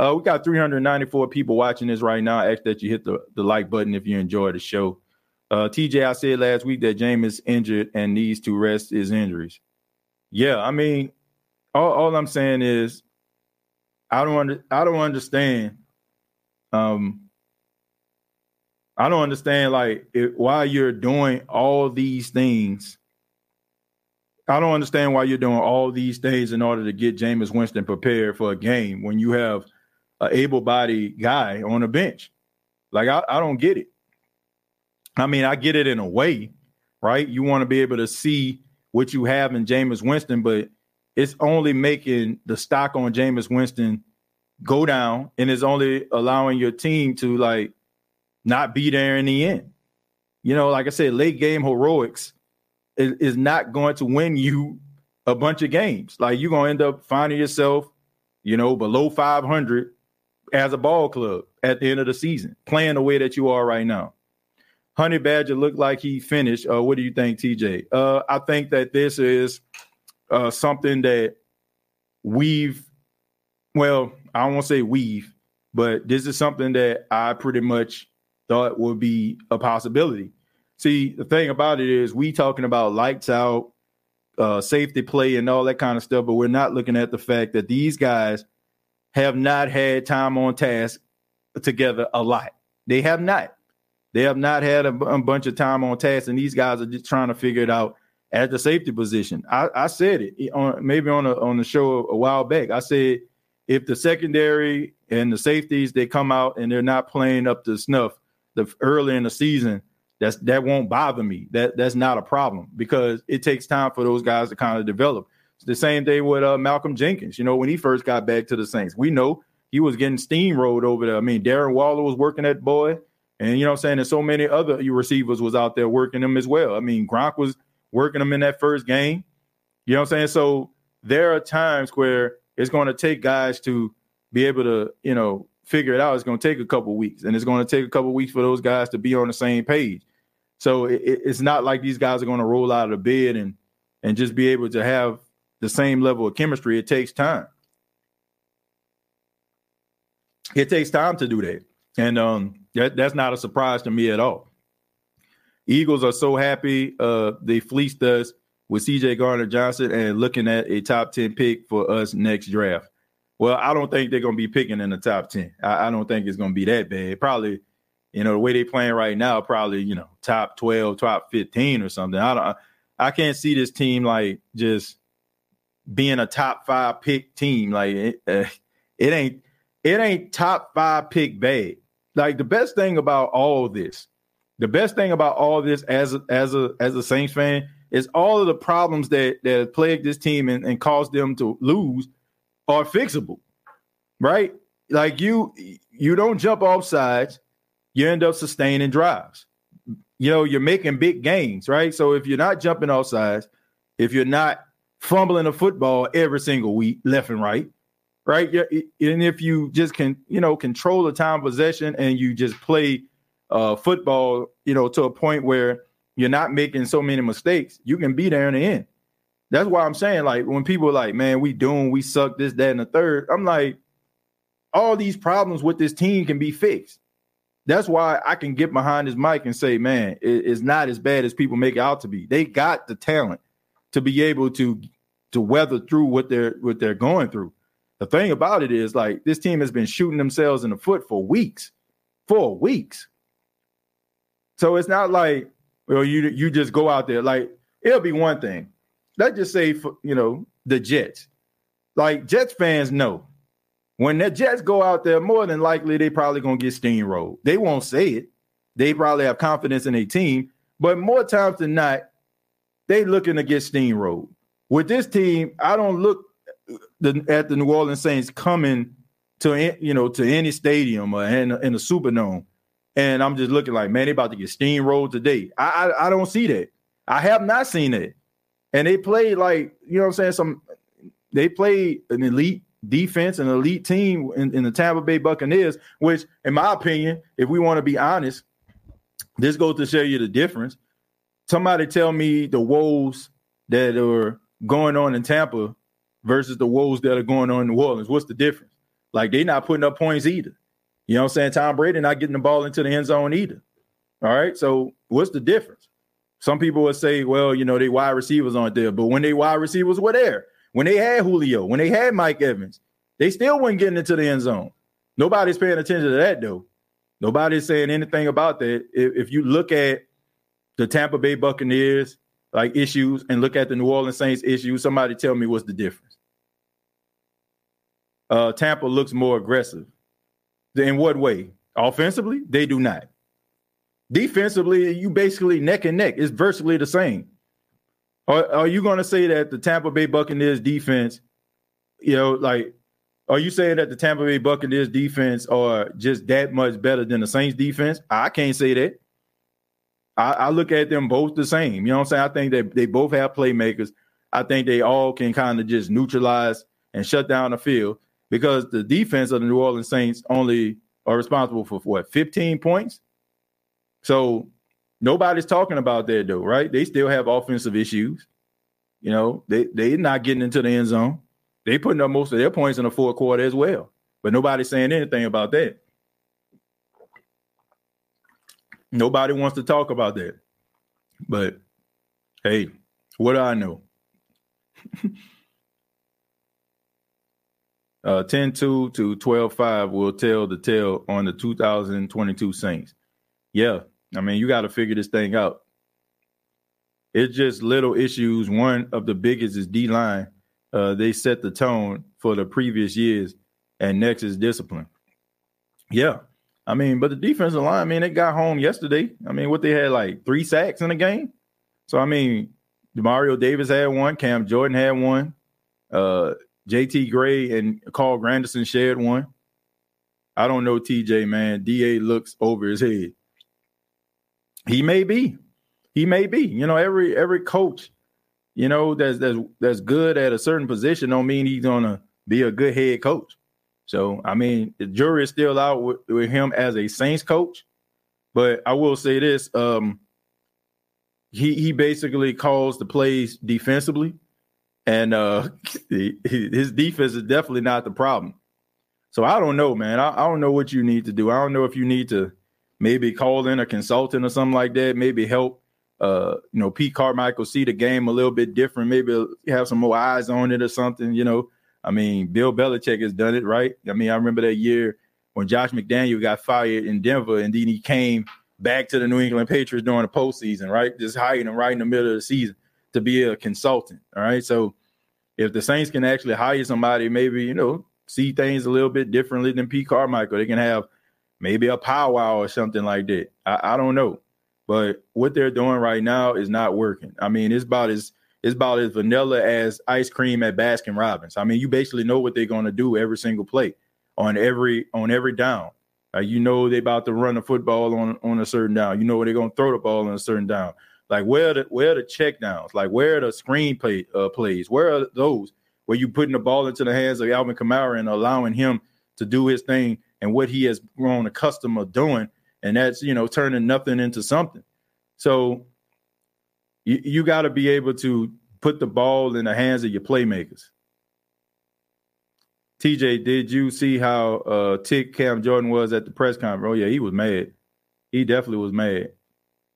Uh, we got 394 people watching this right now. I ask that you hit the, the like button if you enjoy the show. Uh, TJ, I said last week that James is injured and needs to rest his injuries. Yeah, I mean, all, all I'm saying is, I don't under, I don't understand. Um, I don't understand like it, why you're doing all these things. I don't understand why you're doing all these things in order to get Jameis Winston prepared for a game when you have an able-bodied guy on a bench. Like I, I don't get it. I mean, I get it in a way, right? You want to be able to see what you have in Jameis Winston, but it's only making the stock on Jameis Winston go down and it's only allowing your team to like not be there in the end. You know, like I said, late game heroics is, is not going to win you a bunch of games. Like you're gonna end up finding yourself, you know, below 500 as a ball club at the end of the season, playing the way that you are right now. Honey Badger looked like he finished. Uh, what do you think, TJ? Uh, I think that this is uh, something that we've, well, I won't say we've, but this is something that I pretty much thought would be a possibility. See, the thing about it is, we talking about lights out, uh, safety play, and all that kind of stuff, but we're not looking at the fact that these guys have not had time on task together a lot. They have not. They have not had a, a bunch of time on task, and these guys are just trying to figure it out at the safety position. I, I said it eh, on maybe on a, on the show a while back. I said if the secondary and the safeties they come out and they're not playing up to snuff the early in the season, that's that won't bother me. That that's not a problem because it takes time for those guys to kind of develop. The same thing with uh, Malcolm Jenkins. You know, when he first got back to the Saints, we know he was getting steamrolled over there. I mean, Darren Waller was working that boy. And you know I'm saying? And so many other receivers was out there working them as well. I mean, Gronk was working them in that first game. You know what I'm saying? So there are times where it's going to take guys to be able to, you know, figure it out. It's going to take a couple weeks, and it's going to take a couple weeks for those guys to be on the same page. So it, it's not like these guys are going to roll out of the bed and and just be able to have the same level of chemistry. It takes time. It takes time to do that. And um, that, that's not a surprise to me at all. Eagles are so happy uh, they fleeced us with CJ Gardner Johnson and looking at a top 10 pick for us next draft. Well, I don't think they're going to be picking in the top 10. I, I don't think it's going to be that bad. Probably, you know, the way they're playing right now, probably, you know, top 12, top 15 or something. I don't, I can't see this team like just being a top five pick team. Like it, uh, it ain't, it ain't top five pick bad like the best thing about all this, the best thing about all this as a, as a as a Saints fan is all of the problems that that plagued this team and, and caused them to lose are fixable, right? Like you you don't jump off sides, you end up sustaining drives. You know, you're making big gains, right? So if you're not jumping off sides, if you're not fumbling a football every single week, left and right, right? And if you just can, you know, control the time possession and you just play uh, football, you know, to a point where you're not making so many mistakes, you can be there in the end. That's why I'm saying, like, when people are like, man, we doing, we suck this, that, and the third, I'm like, all these problems with this team can be fixed. That's why I can get behind this mic and say, man, it's not as bad as people make it out to be. They got the talent to be able to to weather through what they're what they're going through. The thing about it is, like, this team has been shooting themselves in the foot for weeks, for weeks. So it's not like, well, you you just go out there. Like, it'll be one thing. Let's just say, for, you know, the Jets. Like, Jets fans know when the Jets go out there, more than likely they probably gonna get steamrolled. They won't say it. They probably have confidence in their team, but more times than not, they looking to get steamrolled. With this team, I don't look the at the New Orleans Saints coming to you know to any stadium or in, in the Superdome, and I'm just looking like man, they about to get steamrolled today. I, I I don't see that. I have not seen it, and they played like you know what I'm saying. Some they played an elite defense, an elite team in, in the Tampa Bay Buccaneers. Which, in my opinion, if we want to be honest, this goes to show you the difference. Somebody tell me the woes that are going on in Tampa versus the woes that are going on in New Orleans. What's the difference? Like they're not putting up points either. You know what I'm saying? Tom Brady not getting the ball into the end zone either. All right. So what's the difference? Some people would say, well, you know, they wide receivers aren't there, but when they wide receivers were there, when they had Julio, when they had Mike Evans, they still weren't getting into the end zone. Nobody's paying attention to that though. Nobody's saying anything about that. If, if you look at the Tampa Bay Buccaneers like issues and look at the New Orleans Saints issues, somebody tell me what's the difference. Uh, Tampa looks more aggressive. In what way? Offensively, they do not. Defensively, you basically neck and neck. It's virtually the same. Are, are you going to say that the Tampa Bay Buccaneers defense, you know, like, are you saying that the Tampa Bay Buccaneers defense are just that much better than the Saints defense? I can't say that. I, I look at them both the same. You know what I'm saying? I think that they both have playmakers. I think they all can kind of just neutralize and shut down the field because the defense of the New Orleans Saints only are responsible for what 15 points. So nobody's talking about that though, right? They still have offensive issues. You know, they they're not getting into the end zone. They putting up most of their points in the fourth quarter as well. But nobody's saying anything about that. Nobody wants to talk about that. But hey, what do I know? uh 10-2 to 12-5 will tell the tale on the 2022 Saints. Yeah, I mean, you got to figure this thing out. It's just little issues. One of the biggest is D line. Uh, they set the tone for the previous years, and next is discipline. Yeah, I mean, but the defensive line, I mean, they got home yesterday. I mean, what they had like three sacks in the game. So I mean, Mario Davis had one, Cam Jordan had one, uh, JT Gray and Carl Granderson shared one. I don't know TJ, man. DA looks over his head. He may be. He may be. You know, every every coach, you know, that's that's that's good at a certain position don't mean he's gonna be a good head coach. So I mean, the jury is still out with, with him as a Saints coach. But I will say this: um, he he basically calls the plays defensively, and uh, his defense is definitely not the problem. So I don't know, man. I, I don't know what you need to do. I don't know if you need to maybe call in a consultant or something like that. Maybe help uh, you know, Pete Carmichael see the game a little bit different. Maybe have some more eyes on it or something. You know, I mean, Bill Belichick has done it, right? I mean, I remember that year when Josh McDaniel got fired in Denver, and then he came back to the New England Patriots during the postseason, right? Just hiring him right in the middle of the season to be a consultant. All right. So if the Saints can actually hire somebody, maybe, you know, see things a little bit differently than Pete Carmichael, they can have maybe a powwow or something like that. I, I don't know. But what they're doing right now is not working. I mean, it's about as it's about as vanilla as ice cream at Baskin Robbins. I mean, you basically know what they're going to do every single play on every on every down. Uh, you know they're about to run the football on on a certain down. You know they're going to throw the ball on a certain down. Like where the where the check downs? Like where the screen play uh, plays? Where are those where you putting the ball into the hands of Alvin Kamara and allowing him to do his thing and what he has grown accustomed of doing, and that's you know turning nothing into something. So you, you got to be able to put the ball in the hands of your playmakers. TJ, did you see how uh, tick Cam Jordan was at the press conference? Oh yeah, he was mad. He definitely was mad,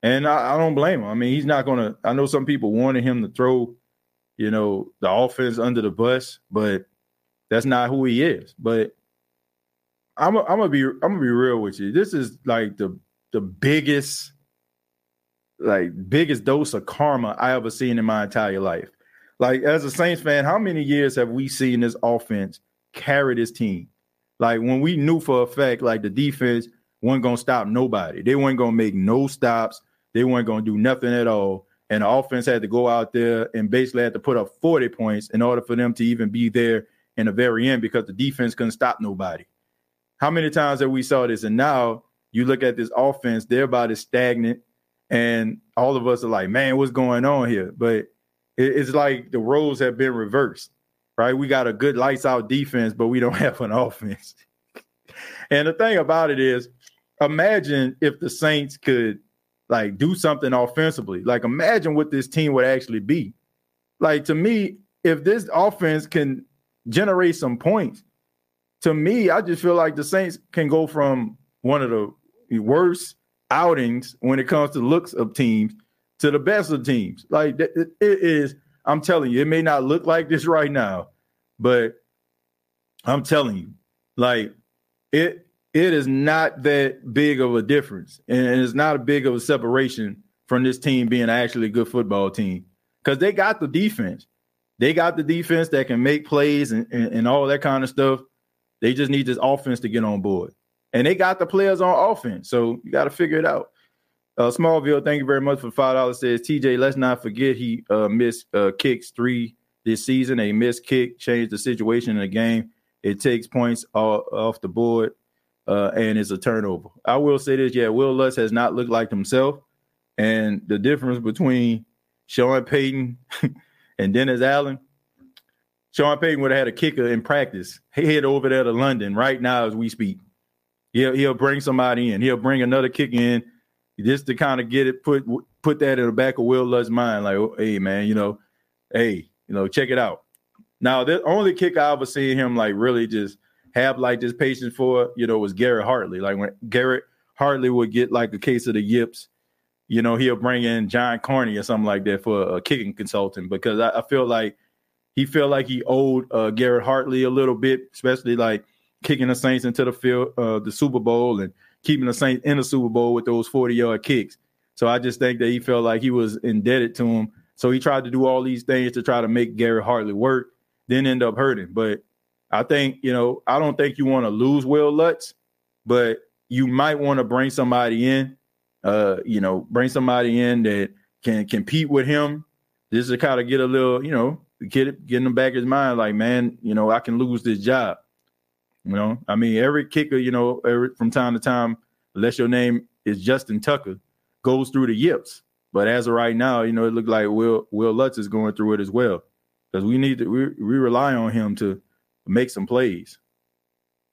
and I, I don't blame him. I mean, he's not gonna. I know some people wanted him to throw, you know, the offense under the bus, but that's not who he is. But I'm, I'm gonna be, I'm gonna be real with you. This is like the the biggest like biggest dose of karma I ever seen in my entire life. Like as a Saints fan, how many years have we seen this offense carry this team? Like when we knew for a fact, like the defense wasn't gonna stop nobody. They weren't gonna make no stops. They weren't gonna do nothing at all. And the offense had to go out there and basically had to put up 40 points in order for them to even be there in the very end because the defense couldn't stop nobody. How many times have we saw this? And now you look at this offense, they're about as stagnant and all of us are like, man, what's going on here? But it's like the roles have been reversed, right? We got a good lights out defense, but we don't have an offense. and the thing about it is, imagine if the Saints could like do something offensively. Like imagine what this team would actually be. Like to me, if this offense can generate some points, to me, I just feel like the Saints can go from one of the worst outings when it comes to looks of teams to the best of teams. Like it is, I'm telling you, it may not look like this right now, but I'm telling you, like it it is not that big of a difference, and it's not a big of a separation from this team being actually a good football team because they got the defense. They got the defense that can make plays and, and, and all that kind of stuff. They just need this offense to get on board. And they got the players on offense. So you got to figure it out. Uh, Smallville, thank you very much for five dollars. Says TJ, let's not forget he uh, missed uh, kicks three this season. A missed kick changed the situation in the game. It takes points off, off the board, uh, and it's a turnover. I will say this: yeah, Wil Lutz has not looked like himself, and the difference between Sean Payton and Dennis Allen, Sean Payton would have had a kicker in practice. He head over there to London right now as we speak. He'll he'll bring somebody in. He'll bring another kick in just to kind of get it put put that in the back of Wil Lutz's mind, like, oh, hey man, you know, hey, you know, check it out. Now, the only kick I ever seen him like really just have like this patience for, you know, was Garrett Hartley. Like when Garrett Hartley would get like a case of the yips, you know, he'll bring in John Carney or something like that for a kicking consultant because I, I feel like he felt like he owed uh, Garrett Hartley a little bit, especially like kicking the Saints into the field, uh, the Super Bowl, and keeping the Saints in the Super Bowl with those 40 yard kicks. So I just think that he felt like he was indebted to him. So he tried to do all these things to try to make Garrett Hartley work, then end up hurting. But I think, you know, I don't think you want to lose Wil Lutz, but you might want to bring somebody in, uh, you know, bring somebody in that can compete with him just to kind of get a little, you know, get it, get in the back his mind, like, man, you know, I can lose this job. You know, I mean, every kicker, you know, every, from time to time, unless your name is Justin Tucker, goes through the yips. But as of right now, you know, it looked like Will Wil Lutz is going through it as well because we need to we, we rely on him to make some plays.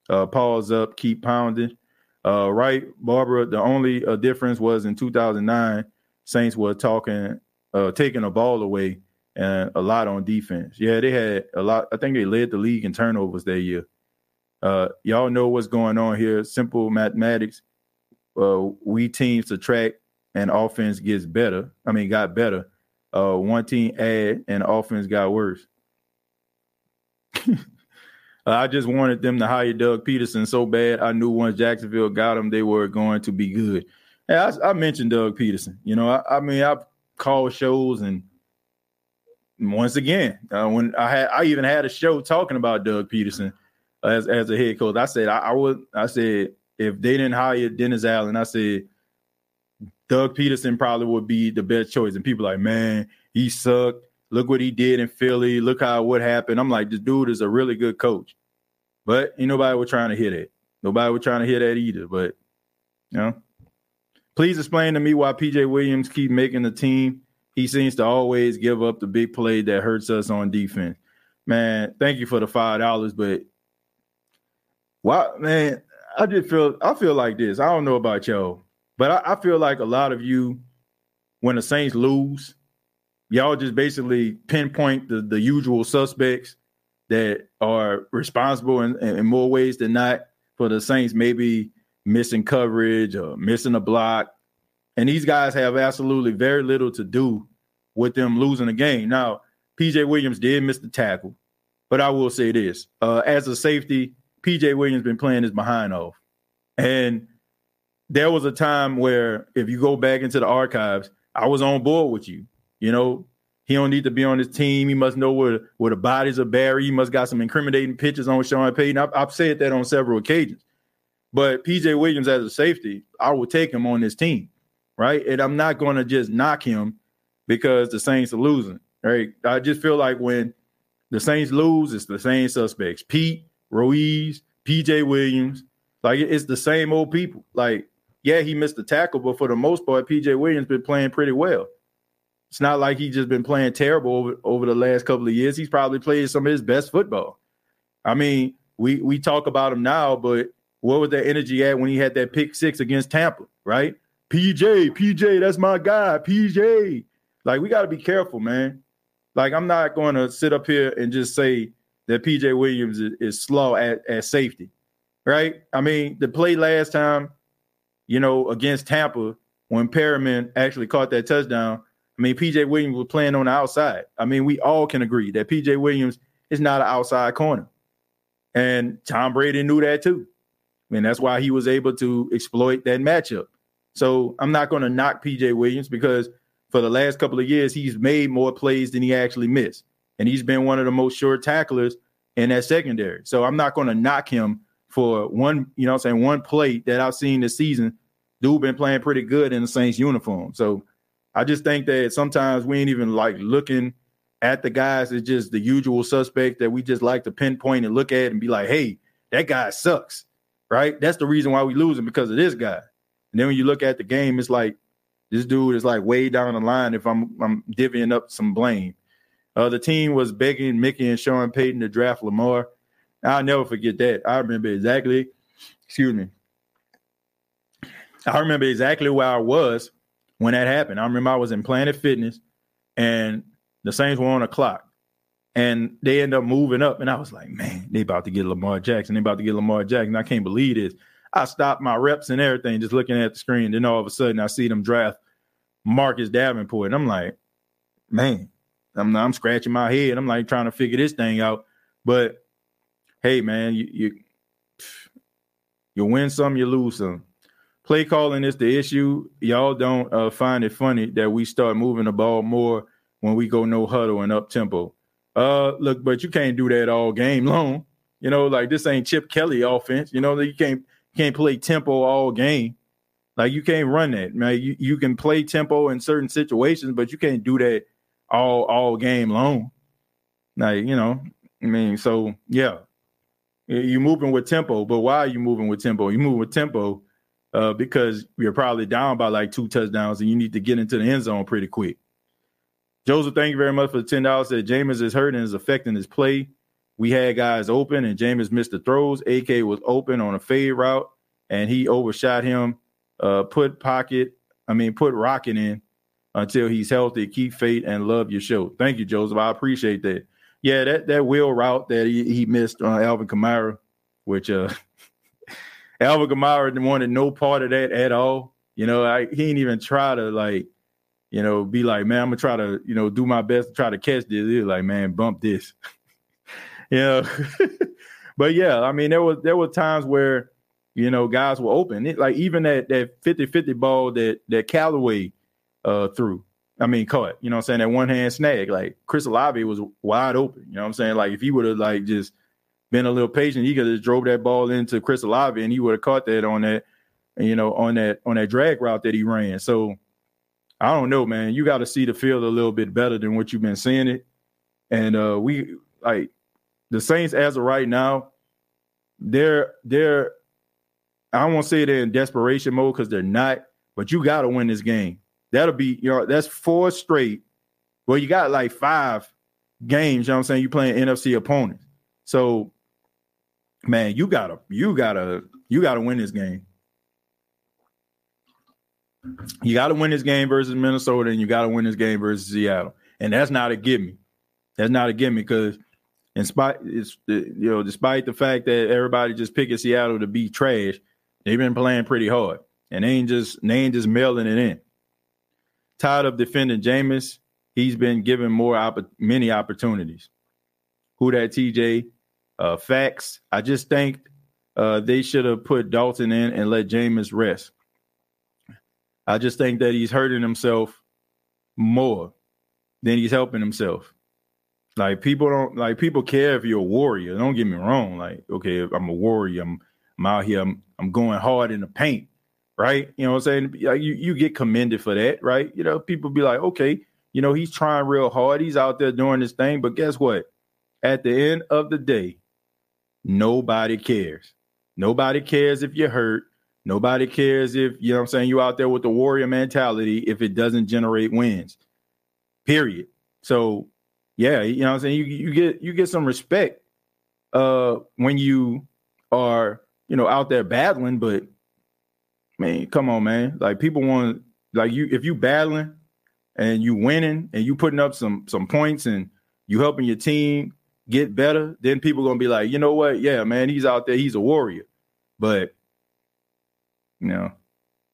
Uh, pause up, keep pounding. Uh, right, Barbara. The only uh, difference was in 2009, Saints were talking, uh, taking a ball away and a lot on defense. Yeah, they had a lot. I think they led the league in turnovers that year. Uh, y'all know what's going on here. Simple mathematics. Uh, we teams subtract and offense gets better. I mean, got better. Uh, one team add and offense got worse. I just wanted them to hire Doug Pederson so bad. I knew once Jacksonville got him, they were going to be good. Hey, I, I mentioned Doug Pederson. You know, I, I, mean, I've called shows and once again, uh, when I had, I even had a show talking about Doug Pederson as as a head coach. I said I, I would. I said if they didn't hire Dennis Allen, I said Doug Pederson probably would be the best choice. And people like, man, he sucked. Look what he did in Philly. Look how what happened. I'm like, this dude is a really good coach. But ain't nobody was trying to hit it. Nobody was trying to hit that either. But you know, please explain to me why PJ Williams keep making the team. He seems to always give up the big play that hurts us on defense. Man, thank you for the five dollars, but why, man? I just feel I feel like this. I don't know about y'all, but I, I feel like a lot of you, when the Saints lose, y'all just basically pinpoint the, the usual suspects that are responsible in, in more ways than not for the Saints maybe missing coverage or missing a block. And these guys have absolutely very little to do with them losing the game. Now, PJ Williams did miss the tackle, but I will say this uh, as a safety, PJ Williams been playing his behind off. And there was a time where if you go back into the archives, I was on board with you. You know, he don't need to be on his team. He must know where, where the bodies are buried. He must got some incriminating pictures on Sean Payton. I've, I've said that on several occasions. But PJ Williams as a safety, I would take him on this team, right? And I'm not going to just knock him because the Saints are losing, right? I just feel like when the Saints lose, it's the same suspects. Pete, Ruiz, PJ Williams. Like it's the same old people. Like, yeah, he missed the tackle, but for the most part, PJ Williams been playing pretty well. It's not like he's just been playing terrible over, over the last couple of years. He's probably played some of his best football. I mean, we we talk about him now, but what was that energy at when he had that pick six against Tampa, right? PJ, PJ, that's my guy, PJ. Like, we got to be careful, man. Like, I'm not going to sit up here and just say that PJ Williams is, is slow at, at safety, right? I mean, the play last time, you know, against Tampa when Perriman actually caught that touchdown. I mean, PJ Williams was playing on the outside. I mean, we all can agree that PJ Williams is not an outside corner. And Tom Brady knew that too. I mean, that's why he was able to exploit that matchup. So I'm not going to knock PJ Williams because for the last couple of years, he's made more plays than he actually missed. And he's been one of the most sure tacklers in that secondary. So I'm not going to knock him for one, you know I'm saying, one play that I've seen this season. Dude been playing pretty good in the Saints uniform. So I just think that sometimes we ain't even like looking at the guys. It's just the usual suspect that we just like to pinpoint and look at and be like, hey, that guy sucks. Right? That's the reason why we losing because of this guy. And then when you look at the game, it's like this dude is like way down the line if I'm I'm divvying up some blame. Uh, the team was begging Mickey and Sean Payton to draft Lamar. I'll never forget that. I remember exactly, excuse me. I remember exactly where I was when that happened. I remember I was in Planet Fitness and the Saints were on a clock and they end up moving up. And I was like, man, they about to get Lamar Jackson. They about to get Lamar Jackson. I can't believe this. I stopped my reps and everything, just looking at the screen. Then all of a sudden, I see them draft Marcus Davenport, and I'm like, man, I'm I'm scratching my head. I'm like trying to figure this thing out. But hey, man, you you, you win some, you lose some. Play calling is the issue. Y'all don't uh, find it funny that we start moving the ball more when we go no huddle and up tempo. Uh, look, but you can't do that all game long. You know, like this ain't Chip Kelly offense. You know, you can't can't play tempo all game. Like you can't run that, man. You you can play tempo in certain situations, but you can't do that all all game long. Like you know, I mean, so yeah, you're moving with tempo. But why are you moving with tempo? You move with tempo uh, because you're probably down by like two touchdowns, and you need to get into the end zone pretty quick. Joseph, thank you very much for the ten dollars. That Jameis is hurt and is affecting his play. We had guys open and Jameis missed the throws. AK was open on a fade route and he overshot him. Uh, put pocket, I mean, put rocket in until he's healthy. Keep faith and love your show. Thank you, Joseph. I appreciate that. Yeah, that that wheel route that he, he missed on Alvin Kamara, which uh Alvin Kamara wanted no part of that at all. You know, I, he didn't even try to like, you know, be like, man, I'm gonna try to, you know, do my best to try to catch this. He was like, man, bump this. you know. but yeah, I mean, there was there were times where you know guys were open. It, like even that that 50-50 ball that that Callaway uh through. I mean, caught. You know I'm saying? That one hand snag. Like Chris Olave was wide open. You know what I'm saying? Like if he would have like just been a little patient, he could have drove that ball into Chris Olave and he would have caught that on that, you know, on that on that drag route that he ran. So I don't know, man. You got to see the field a little bit better than what you've been seeing it. And uh we like the Saints, as of right now, they're they're I won't say they're in desperation mode because they're not, but you got to win this game. That'll be you know that's four straight. Well, you got like five games. You know what I'm saying? You playing NFC opponents, so man, you gotta you gotta you gotta win this game. You got to win this game versus Minnesota, and you got to win this game versus Seattle, and that's not a gimme. That's not a gimme because in spite it's you know despite the fact that everybody just picking Seattle to be trash, they've been playing pretty hard and they ain't just they ain't just mailing it in. Tired of defending Jameis, he's been given more opp- many opportunities. Who that TJ? Uh, facts. I just think uh, they should have put Dalton in and let Jameis rest. I just think that he's hurting himself more than he's helping himself. Like people don't like people care if you're a warrior. Don't get me wrong. Like, okay, I'm a warrior. I'm I'm out here. I'm I'm going hard in the paint, right? You know what I'm saying? You you get commended for that, right? You know, people be like, okay, you know, he's trying real hard. He's out there doing this thing. But guess what? At the end of the day, nobody cares. Nobody cares if you're hurt. Nobody cares if, you know what I'm saying, you out there with the warrior mentality if it doesn't generate wins. Period. So yeah, you know what I'm saying? You you get you get some respect uh when you are, you know, out there battling, but man, come on, man. Like people want like you if you battling and you winning and you putting up some some points and you helping your team get better, then people gonna be like, you know what? Yeah, man, he's out there, he's a warrior. But you know,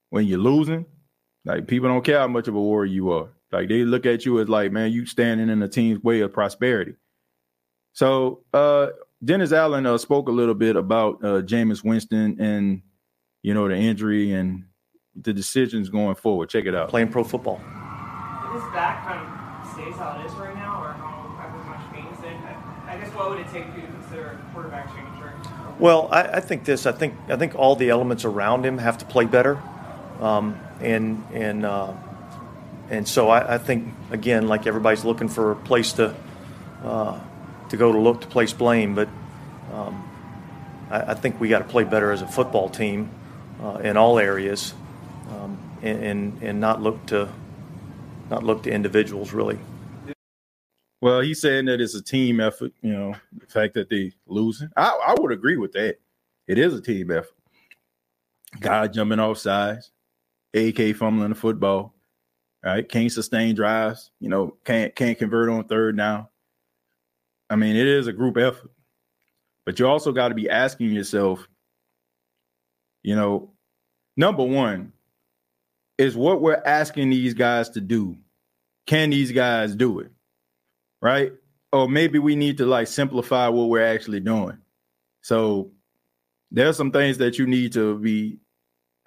when you're losing, like people don't care how much of a warrior you are. Like they look at you as like, man, you standing in the team's way of prosperity. So uh, Dennis Allen uh, spoke a little bit about uh, Jameis Winston and you know the injury and the decisions going forward. Check it out. Playing pro football. His back kind of stays how it is right now, or how, how much pain is it? I guess what would it take for you to consider a quarterback change? Well, I, I, think this. I think I think all the elements around him have to play better, um, and and uh, and so I, I, think again, like everybody's looking for a place to uh, to go to look to place blame, but um, I, I, think we got to play better as a football team in all areas, um, and, and, and not look to not look to individuals really. Well, he's saying that it's a team effort. You know, the fact that they losing, I, I would agree with that. It is a team effort. Guy jumping off sides, AK fumbling the football, right? Can't sustain drives. You know, can't can't convert on third down. I mean, it is a group effort, but you also got to be asking yourself, you know, number one, is what we're asking these guys to do. Can these guys do it? Right? Or maybe we need to like simplify what we're actually doing. So there's some things that you need to be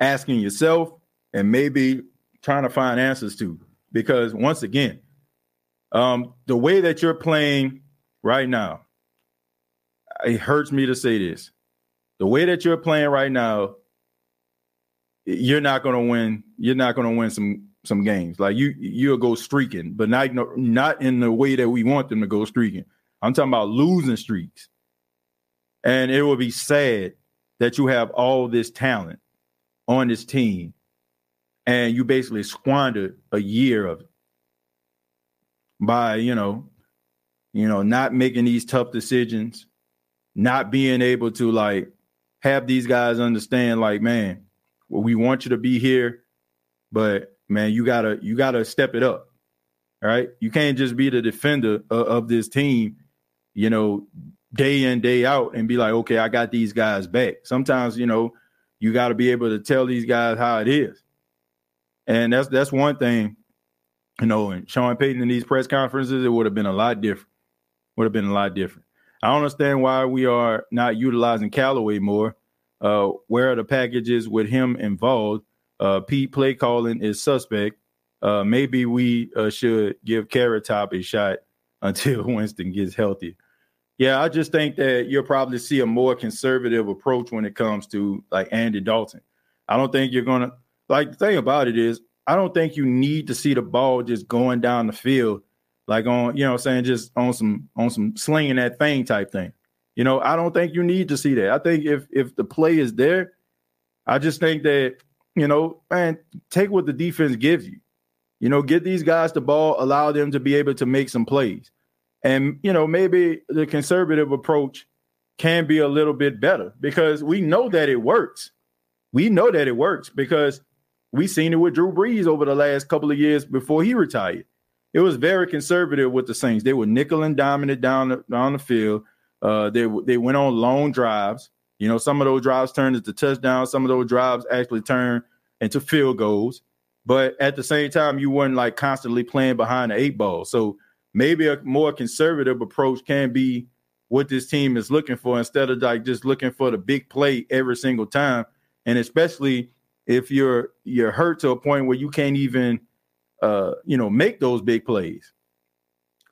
asking yourself and maybe trying to find answers to. Because once again, um, the way that you're playing right now, it hurts me to say this. The way that you're playing right now, you're not going to win. You're not going to win some some games. Like you, you'll go streaking, but not not in the way that we want them to go streaking. I'm talking about losing streaks, and it will be sad that you have all this talent on this team, and you basically squandered a year of it by you know, you know, not making these tough decisions, not being able to like have these guys understand, like, man, we want you to be here, but man, you gotta you gotta step it up. All right, you can't just be the defender of, of this team, you know, day in day out and be like, okay, I got these guys back. Sometimes, you know, you got to be able to tell these guys how it is, and that's that's one thing. You know, and Sean Payton in these press conferences, it would have been a lot different. Would have been a lot different. I don't understand why we are not utilizing Callaway more. Uh, where are the packages with him involved? Uh, Pete play calling is suspect. Uh, maybe we uh, should give Carrot Top a shot until Winston gets healthy. Yeah, I just think that you'll probably see a more conservative approach when it comes to like Andy Dalton. I don't think you're gonna like the thing about it is I don't think you need to see the ball just going down the field like on you know I'm saying just on some on some slinging that thing type thing. You know, I don't think you need to see that. I think if if the play is there, I just think that you know, man, take what the defense gives you. You know, get these guys the ball, allow them to be able to make some plays. And, you know, maybe the conservative approach can be a little bit better because we know that it works. We know that it works because we've seen it with Drew Brees over the last couple of years before he retired. It was very conservative with the Saints. They were nickel and dominant down the, down the field. Uh, they they went on long drives. You know, some of those drives turned into touchdowns. Some of those drives actually turned into field goals. But at the same time, you weren't like constantly playing behind the eight ball. So maybe a more conservative approach can be what this team is looking for instead of like just looking for the big play every single time. And especially if you're you're hurt to a point where you can't even uh, you know make those big plays.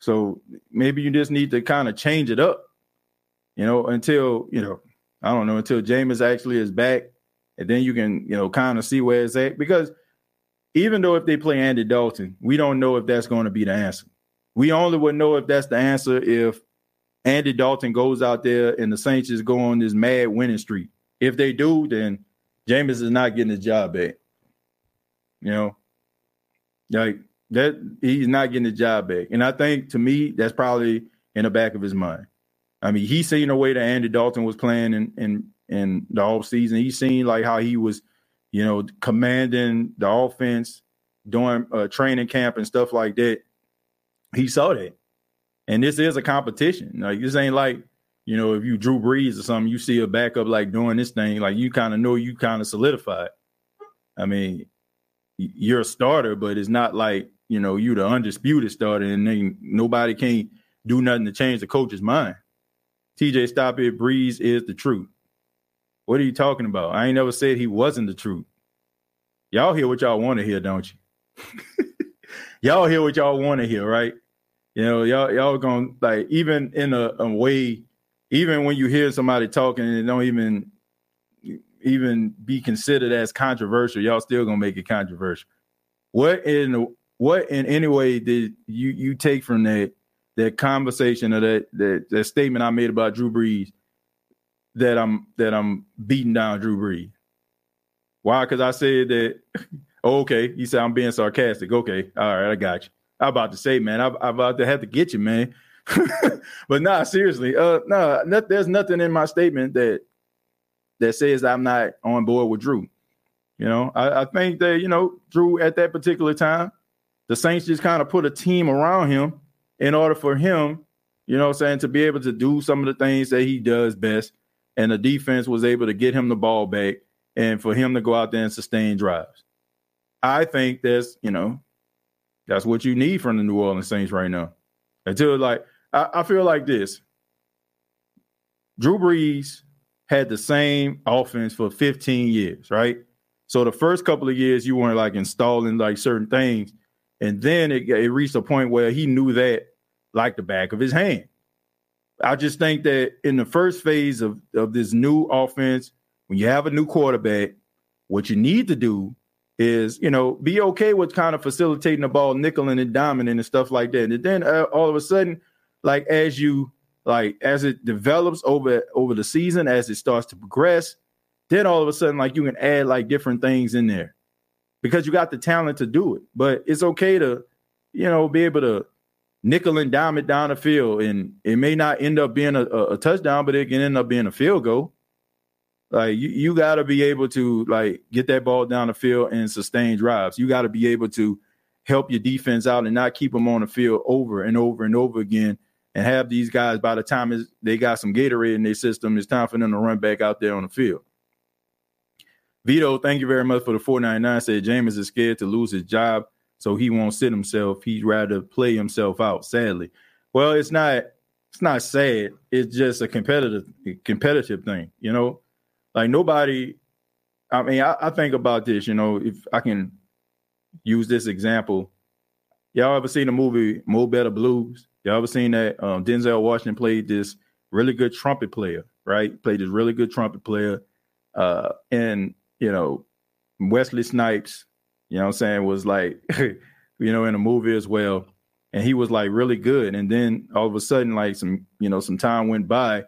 So maybe you just need to kind of change it up, you know, until you know I don't know until Jameis actually is back, and then you can you know kind of see where it's at. Because even though if they play Andy Dalton, we don't know if that's going to be the answer. We only would know if that's the answer if Andy Dalton goes out there and the Saints just go on this mad winning streak. If they do, then Jameis is not getting his job back. You know, like that he's not getting the job back. And I think to me, that's probably in the back of his mind. I mean, he's seen the way that Andy Dalton was playing in in in the off season. He's seen like how he was, you know, commanding the offense during uh, training camp and stuff like that. He saw that, and this is a competition. Like this ain't like you know if you Drew Brees or something, you see a backup like doing this thing, like you kind of know you kind of solidified. I mean, you're a starter, but it's not like you know you the undisputed starter, and then nobody can do nothing to change the coach's mind. TJ, stop it. Brees is the truth. What are you talking about? I ain't never said he wasn't the truth. Y'all hear what y'all want to hear, don't you? y'all hear what y'all want to hear, right? You know, y'all y'all gonna like even in a, a way, even when you hear somebody talking and don't even even be considered as controversial, y'all still gonna make it controversial. What in what in any way did you you take from that that conversation or that that, that statement I made about Drew Brees that I'm that I'm beating down Drew Brees? Why? Because I said that. Oh, okay, you said I'm being sarcastic. Okay, all right, I got you. I'm about to say, man, I'm, I'm about to have to get you, man. but nah, seriously, uh, no, nah, there's nothing in my statement that that says I'm not on board with Drew. You know, I, I think that you know Drew at that particular time, the Saints just kind of put a team around him in order for him, you know, saying to be able to do some of the things that he does best, and the defense was able to get him the ball back and for him to go out there and sustain drives. I think that's you know that's what you need from the New Orleans Saints right now. Until like I, I feel like this. Drew Brees had the same offense for 15 years, right? So the first couple of years you weren't like installing like certain things, and then it, it reached a point where he knew that like the back of his hand. I just think that in the first phase of, of this new offense, when you have a new quarterback, what you need to do is you know be okay with kind of facilitating the ball, nickeling and diming and stuff like that. And then uh, all of a sudden, like as you like as it develops over over the season, as it starts to progress, then all of a sudden like you can add like different things in there because you got the talent to do it. But it's okay to you know be able to nickel and dime it down the field, and it may not end up being a, a touchdown, but it can end up being a field goal. Like you, you got to be able to like get that ball down the field and sustain drives. You got to be able to help your defense out and not keep them on the field over and over and over again. And have these guys by the time they got some Gatorade in their system, it's time for them to run back out there on the field. Vito, thank you very much for the 499. Said Jameis is scared to lose his job, so he won't sit himself. He'd rather play himself out, sadly. Well, it's not it's not sad. It's just a competitive competitive thing, you know. Like nobody, I mean, I, I think about this, you know, if I can use this example. Y'all ever seen the movie Mo Better Blues? Y'all ever seen that? Um, Denzel Washington played this really good trumpet player, right? Played this really good trumpet player. Uh, and, you know, Wesley Snipes, you know what I'm saying, was like, you know, in the movie as well. And he was like really good. And then all of a sudden, like some, you know, some time went by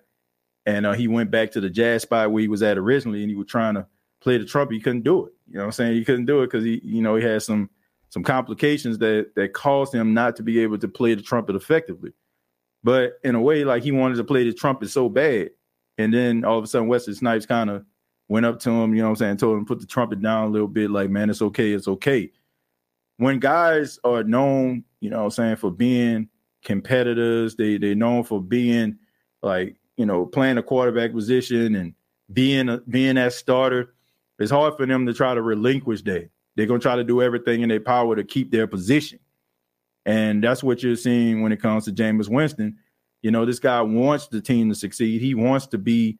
and uh, he went back to the jazz spot where he was at originally, and he was trying to play the trumpet. He couldn't do it. You know what I'm saying? He couldn't do it because he, you know, he had some some complications that that caused him not to be able to play the trumpet effectively. But in a way, like he wanted to play the trumpet so bad, and then all of a sudden Wesley Snipes kind of went up to him, you know what I'm saying, told him put the trumpet down a little bit, like, man, it's okay, it's okay. When guys are known, you know what I'm saying, for being competitors, they they're known for being like you know, playing a quarterback position and being a, being that starter, it's hard for them to try to relinquish that. They're gonna try to do everything in their power to keep their position, and that's what you're seeing when it comes to Jameis Winston. You know, this guy wants the team to succeed. He wants to be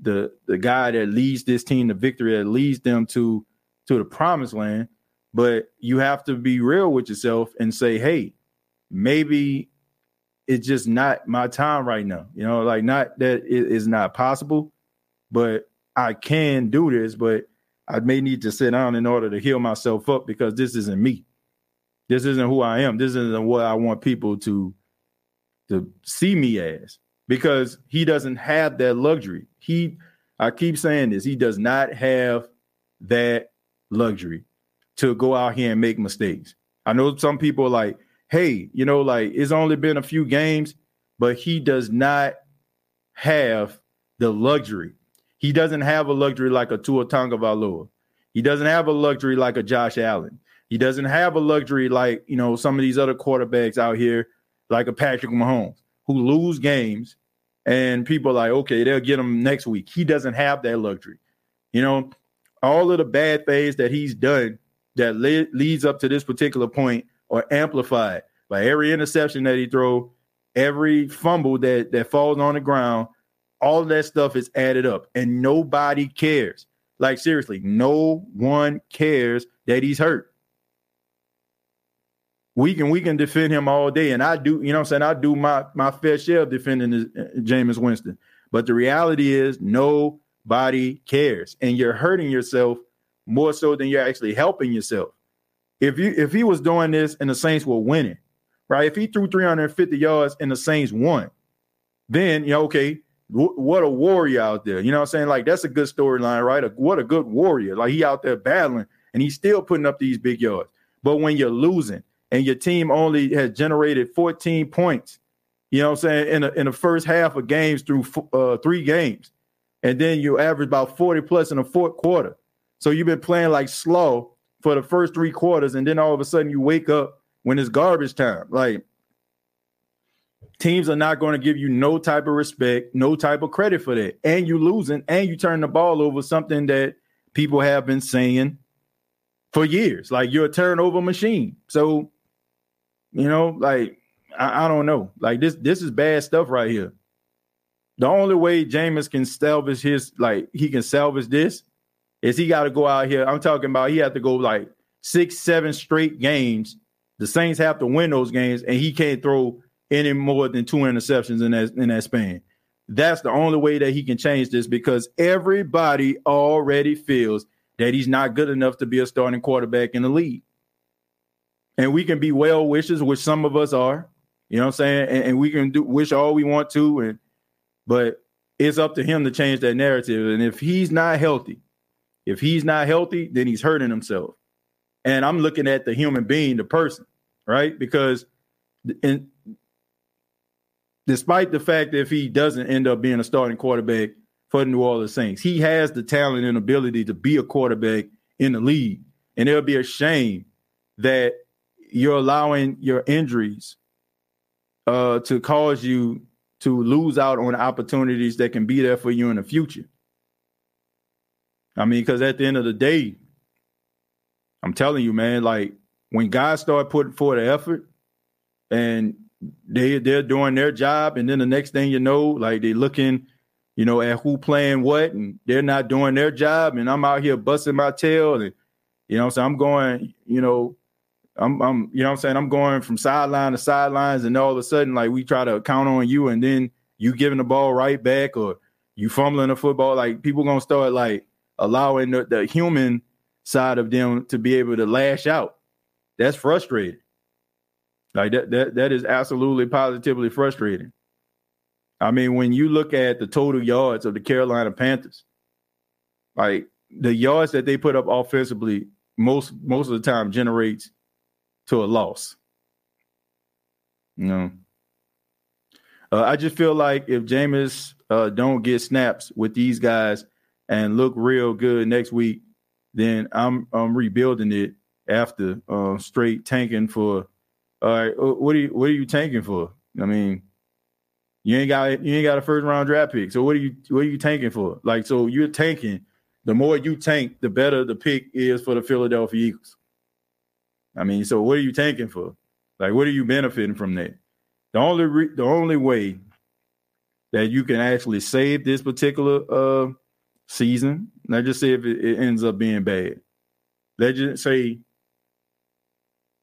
the the guy that leads this team to victory, that leads them to to the promised land. But you have to be real with yourself and say, hey, maybe it's just not my time right now. You know, like not that it is not possible, but I can do this, but I may need to sit down in order to heal myself up because this isn't me. This isn't who I am. This isn't what I want people to to see me as because he doesn't have that luxury. He I keep saying this, he does not have that luxury to go out here and make mistakes. I know some people are like hey, you know, like it's only been a few games, but he does not have the luxury. He doesn't have a luxury like a Tua Tagovailoa. He doesn't have a luxury like a Josh Allen. He doesn't have a luxury like, you know, some of these other quarterbacks out here, like a Patrick Mahomes, who lose games and people like, okay, they'll get him next week. He doesn't have that luxury. You know, all of the bad things that he's done that le- leads up to this particular point are amplified by every interception that he throw, every fumble that that falls on the ground. All that stuff is added up, and nobody cares. Like seriously, no one cares that he's hurt. We can we can defend him all day, and I do. You know, what I'm saying I do my my fair share of defending this, uh, Jameis Winston. But the reality is, nobody cares, and you're hurting yourself more so than you're actually helping yourself. If you if he was doing this and the Saints were winning, right? If he threw 350 yards and the Saints won, then you know, okay, what a warrior out there. You know what I'm saying? Like that's a good storyline, right? A, what a good warrior. Like he out there battling and he's still putting up these big yards. But when you're losing and your team only has generated 14 points, you know what I'm saying, in, a, in the first half of games through uh, three games, and then you average about 40 plus in the fourth quarter. So you've been playing like slow for the first three quarters, and then all of a sudden you wake up when it's garbage time. Like teams are not going to give you no type of respect, no type of credit for that. And you losing and you turn the ball over, something that people have been saying for years. Like you're a turnover machine. So, you know, like I, I don't know. Like this, this is bad stuff right here. The only way Jameis can salvage his like he can salvage this is he got to go out here. I'm talking about he had to go like six, seven straight games. The Saints have to win those games, and he can't throw any more than two interceptions in that in that span. That's the only way that he can change this because everybody already feels that he's not good enough to be a starting quarterback in the league. And we can be well wishers, which some of us are, you know what I'm saying? And, and we can do wish all we want to, and but it's up to him to change that narrative. And if he's not healthy, if he's not healthy, then he's hurting himself. And I'm looking at the human being, the person, right? Because in, despite the fact that if he doesn't end up being a starting quarterback for the New Orleans Saints, he has the talent and ability to be a quarterback in the league. And it'll be a shame that you're allowing your injuries uh, to cause you to lose out on opportunities that can be there for you in the future. I mean, because at the end of the day, I'm telling you, man, like when guys start putting forth the effort and they they're doing their job, and then the next thing you know, like they're looking, you know, at who playing what, and they're not doing their job, and I'm out here busting my tail, and you know, so I'm going, you know, I'm, I'm, you know, I'm saying I'm going from sideline to sidelines, and all of a sudden, like we try to count on you, and then you giving the ball right back, or you fumbling the football, like people gonna start like allowing the, the human side of them to be able to lash out. That's frustrating. Like that, that that is absolutely positively frustrating. I mean, when you look at the total yards of the Carolina Panthers, like the yards that they put up offensively, most most of the time generates to a loss. Know, uh, I just feel like if Jameis uh, don't get snaps with these guys and look real good next week, then I'm I'm rebuilding it after uh, straight tanking for. All right, what are you what are you tanking for? I mean, you ain't got you ain't got a first round draft pick. So what are you what are you tanking for? Like, so you're tanking. The more you tank, the better the pick is for the Philadelphia Eagles. I mean, so what are you tanking for? Like, what are you benefiting from that? The only re- the only way that you can actually save this particular uh, season. Let's just say if it, it ends up being bad. Let's just say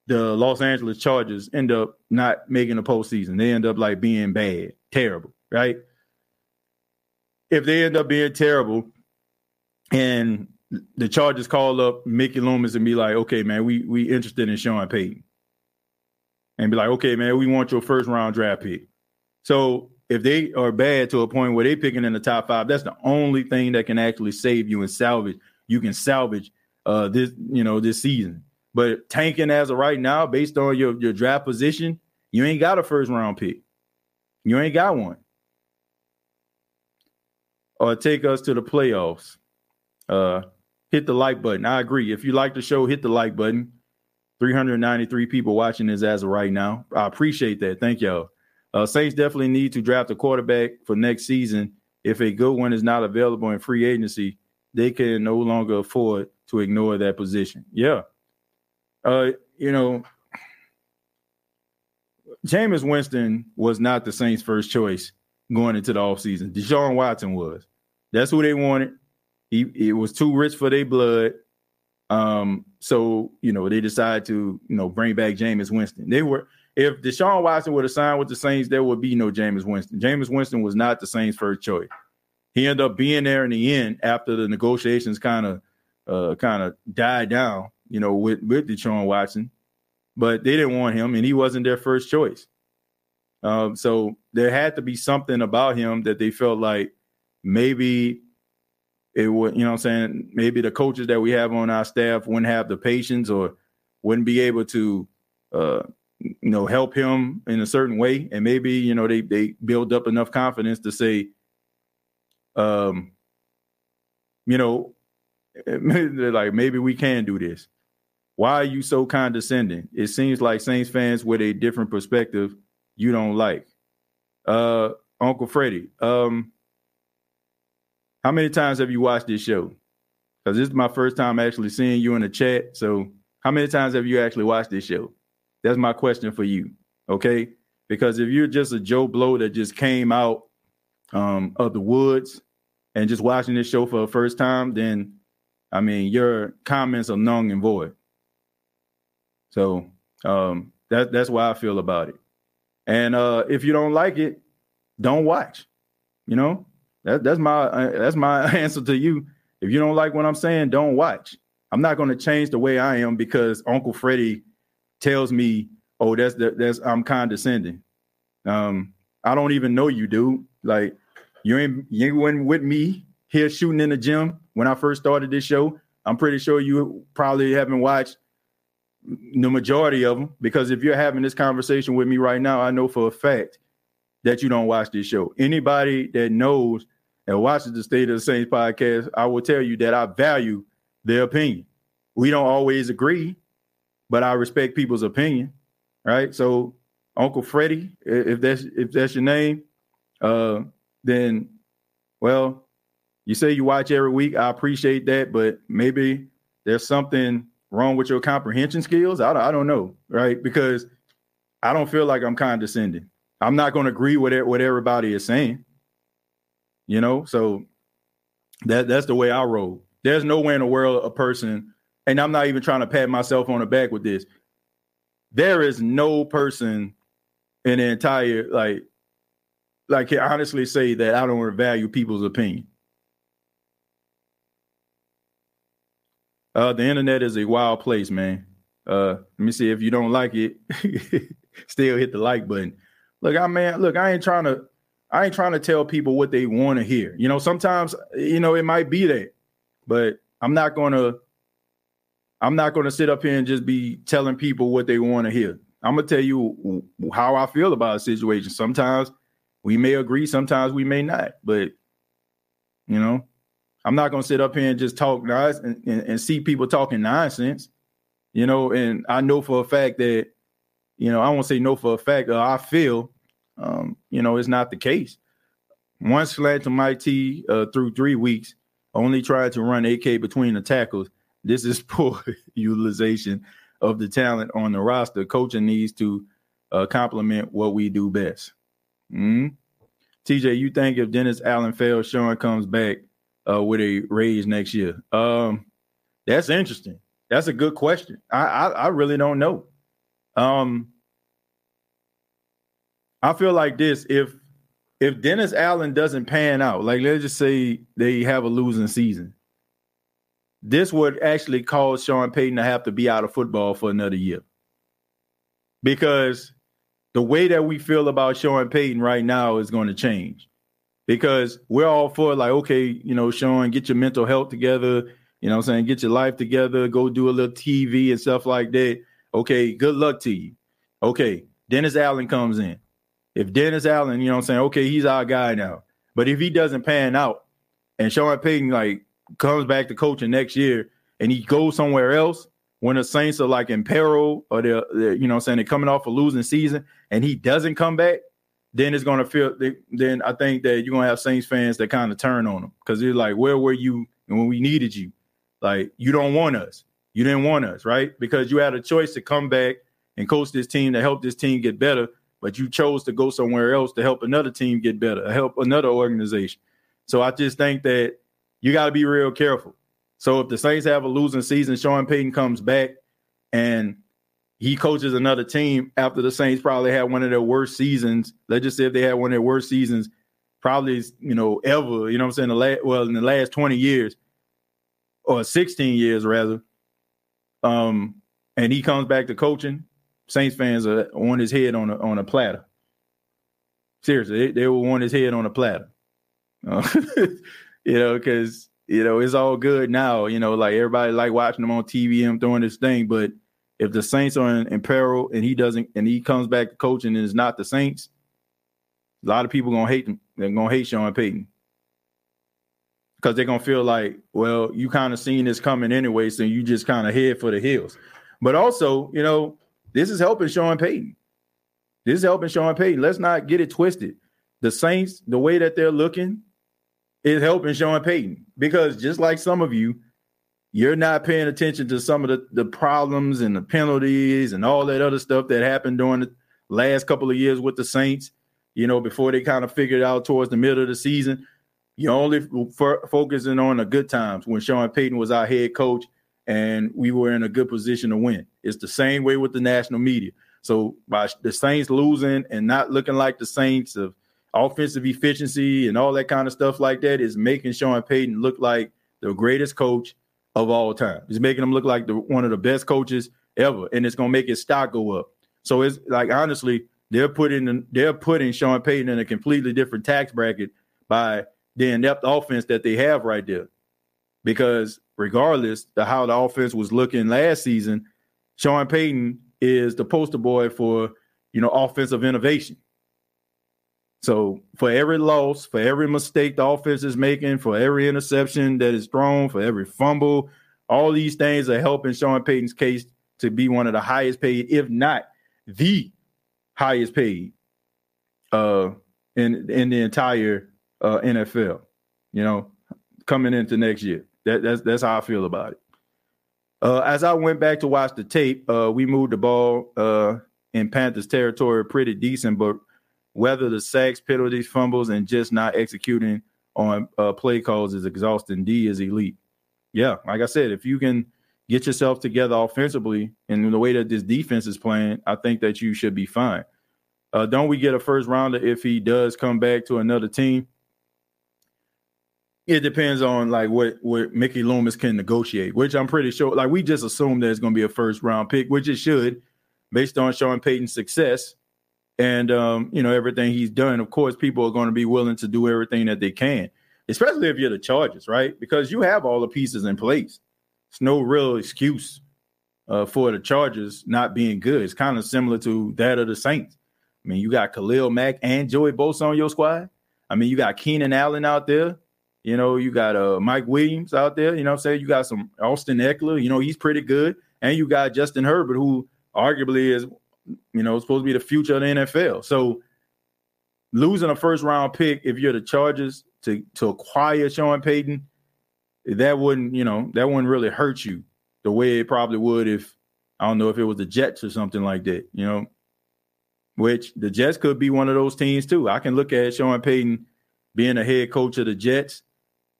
the Los Angeles Chargers end up not making the postseason. They end up like being bad, terrible, right? If they end up being terrible and the Chargers call up Mickey Loomis and be like, okay, man, we we interested in Sean Payton. And be like, okay, man, we want your first round draft pick. So if they are bad to a point where they're picking in the top five, that's the only thing that can actually save you and salvage. You can salvage uh, this, you know, this season. But tanking as of right now, based on your your draft position, you ain't got a first round pick. You ain't got one. Or take us to the playoffs. Uh, hit the like button. I agree. If you like the show, hit the like button. 393 people watching this as of right now. I appreciate that. Thank y'all. Uh, Saints definitely need to draft a quarterback for next season. If a good one is not available in free agency, they can no longer afford to ignore that position. Yeah. Uh, you know, Jameis Winston was not the Saints' first choice going into the offseason. Deshaun Watson was. That's who they wanted. He it was too rich for their blood. Um, so you know, they decided to, you know, bring back Jameis Winston. They were if Deshaun Watson would have signed with the Saints, there would be no Jameis Winston. Jameis Winston was not the Saints' first choice. He ended up being there in the end after the negotiations kind of uh kind of died down, you know, with with Deshaun Watson but they didn't want him, and he wasn't their first choice. Um, so there had to be something about him that they felt like maybe it would, you know I'm saying, maybe the coaches that we have on our staff wouldn't have the patience or wouldn't be able to uh, you know, help him in a certain way. And maybe, you know, they they build up enough confidence to say, um, you know, like maybe we can do this. Why are you so condescending? It seems like Saints fans with a different perspective you don't like. Uh, Uncle Freddie, um, how many times have you watched this show? Because this is my first time actually seeing you in the chat. So, how many times have you actually watched this show? That's my question for you. Okay. Because if you're just a Joe Blow that just came out um, of the woods and just watching this show for the first time, then I mean, your comments are null and void. So um, that that's why I feel about it. And uh, if you don't like it, don't watch. You know, that, that's my uh, that's my answer to you. If you don't like what I'm saying, don't watch. I'm not going to change the way I am because Uncle Freddie tells me, "Oh, that's that's I'm condescending." Um, I don't even know you, dude. Like you ain't you ain't with me here shooting in the gym when I first started this show. I'm pretty sure you probably haven't watched the majority of them because if you're having this conversation with me right now, I know for a fact that you don't watch this show. Anybody that knows and watches the State of the Saints podcast, I will tell you that I value their opinion. We don't always agree, but I respect people's opinion. Right. So Uncle Freddie, if that's if that's your name, uh, then well, you say you watch every week. I appreciate that, but maybe there's something wrong with your comprehension skills? I, I don't know, right? Because I don't feel like I'm condescending. I'm not going to agree with it, what everybody is saying. You know, so that that's the way I roll. There's nowhere in the world a person, and I'm not even trying to pat myself on the back with this. There is no person in the entire like like can honestly say that I don't value people's opinion. Uh, the internet is a wild place, man. Uh, let me see if you don't like it, still hit the like button. Look, I man, look, I ain't trying to, I ain't trying to tell people what they want to hear. You know, sometimes, you know, it might be that, but I'm not gonna, I'm not gonna sit up here and just be telling people what they want to hear. I'm gonna tell you how I feel about a situation. Sometimes we may agree, sometimes we may not, but you know, I'm not to sit up here and just talk nice and, and, and, see people talking nonsense, you know. And I know for a fact that, you know, I won't say no for a fact. Uh, I feel, um, you know, it's not the case. One slant to my T uh, through three weeks, only tried to run AK between the tackles. This is poor utilization of the talent on the roster. Coaching needs to uh, complement what we do best. Mm-hmm. TJ, you think if Dennis Allen fails, Sean comes back, uh, with a raise next year? Um, that's interesting. That's a good question. I, I, I really don't know. Um, I feel like this: if if Dennis Allen doesn't pan out, like let's just say they have a losing season, this would actually cause Sean Payton to have to be out of football for another year. Because the way that we feel about Sean Payton right now is going to change because we're all for like, okay, you know, Sean, get your mental health together. You know what I'm saying? Get your life together, go do a little TV and stuff like that. Okay, good luck to you. Okay, Dennis Allen comes in. If Dennis Allen, you know I'm saying, okay, he's our guy now. But if he doesn't pan out and Sean Payton like comes back to coaching next year and he goes somewhere else when the Saints are like in peril or they're, they're you know I'm saying, they're coming off a losing season and he doesn't come back, then it's gonna feel. Then I think that you're gonna have Saints fans that kind of turn on him because they're like, "Where were you when we needed you? Like you don't want us. You didn't want us, right? Because you had a choice to come back and coach this team to help this team get better, but you chose to go somewhere else to help another team get better, help another organization. So I just think that you got to be real careful. So if the Saints have a losing season, Sean Payton comes back and he coaches another team after the Saints probably had one of their worst seasons. Let's just say if they had one of their worst seasons, probably you know ever. You know what I'm saying? The last well in the last 20 years or 16 years rather. Um, and he comes back to coaching. Saints fans are on his head on a on a platter. Seriously, they, they will want his head on a platter. Uh, you know, because you know it's all good now. You know, like everybody like watching him on TV, him throwing this thing. But if the Saints are in, in peril and he doesn't, and he comes back to coaching and it's not the Saints, a lot of people gonna hate him. They're gonna hate Sean Payton because they're gonna feel like, well, you kind of seen this coming anyway, so you just kind of head for the hills. But also, you know, this is helping Sean Payton. This is helping Sean Payton. Let's not get it twisted. The Saints, the way that they're looking, is helping Sean Payton because just like some of you, you're not paying attention to some of the, the problems and the penalties and all that other stuff that happened during the last couple of years with the Saints, you know, before they kind of figured out towards the middle of the season. You're only f- focusing on the good times when Sean Payton was our head coach and we were in a good position to win. It's the same way with the national media. So by the Saints losing and not looking like the Saints of offensive efficiency and all that kind of stuff like that is making Sean Payton look like the greatest coach of all time. It's making him look like the one of the best coaches ever, and it's gonna make his stock go up. So it's like honestly, they're putting they're putting Sean Payton in a completely different tax bracket by the inept offense that they have right there. Because regardless of how the offense was looking last season, Sean Payton is the poster boy for you know offensive innovation. So for every loss, for every mistake the offense is making, for every interception that is thrown, for every fumble, all these things are helping Sean Payton's case to be one of the highest paid, if not the highest paid, uh, in in the entire uh, NFL. You know, coming into next year. That, that's that's how I feel about it. Uh, as I went back to watch the tape, uh, we moved the ball uh, in Panthers territory pretty decent, but whether the sacks, penalties, fumbles, and just not executing on uh, play calls is exhausting. D is elite. Yeah, like I said, if you can get yourself together offensively and the way that this defense is playing, I think that you should be fine. Uh, don't we get a first rounder if he does come back to another team? It depends on like what what Mickey Loomis can negotiate, which I'm pretty sure. Like we just assume that it's going to be a first round pick, which it should, based on Sean Payton's success and um, you know everything he's done. Of course, people are going to be willing to do everything that they can, especially if you're the Chargers, right? Because you have all the pieces in place. It's no real excuse uh, for the Chargers not being good. It's kind of similar to that of the Saints. I mean, you got Khalil Mack and Joey Bosa on your squad. I mean, you got Keenan Allen out there. You know, you got uh, Mike Williams out there. You know I'm saying? You got some Austin Ekeler. You know, he's pretty good. And you got Justin Herbert, who arguably is, you know, supposed to be the future of the NFL. So losing a first round pick, if you're the Chargers to to acquire Sean Payton, that wouldn't, you know, that wouldn't really hurt you the way it probably would if I don't know if it was the Jets or something like that, you know. Which the Jets could be one of those teams too. I can look at Sean Payton being a head coach of the Jets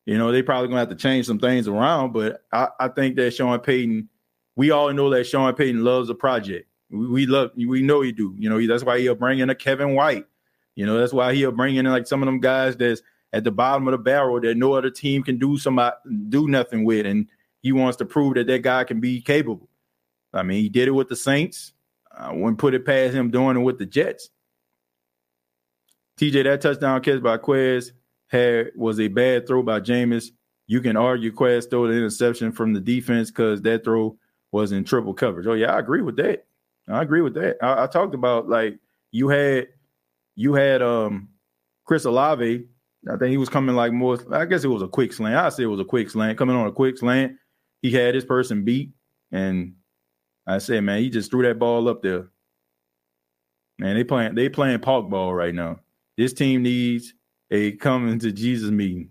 you know, they probably gonna have to change some things around, but I, I think that Sean Payton, we all know that Sean Payton loves a project. We, we love, we know he do. You know, that's why he'll bring in a Kevin White. You know, that's why he'll bring in like some of them guys that's at the bottom of the barrel that no other team can do some uh, do nothing with, and he wants to prove that that guy can be capable. I mean, he did it with the Saints. I wouldn't put it past him doing it with the Jets. TJ, that touchdown catch by Quez had was a bad throw by Jameis. You can argue Quez threw the interception from the defense because that throw was in triple coverage. Oh yeah, I agree with that. I agree with that. I, I talked about like you had you had um Chris Olave. I think he was coming like more. I guess it was a quick slant. I say it was a quick slant. Coming on a quick slant, he had his person beat, and I said, man, he just threw that ball up there. Man, they playing they playing park ball right now. This team needs a coming to Jesus meeting.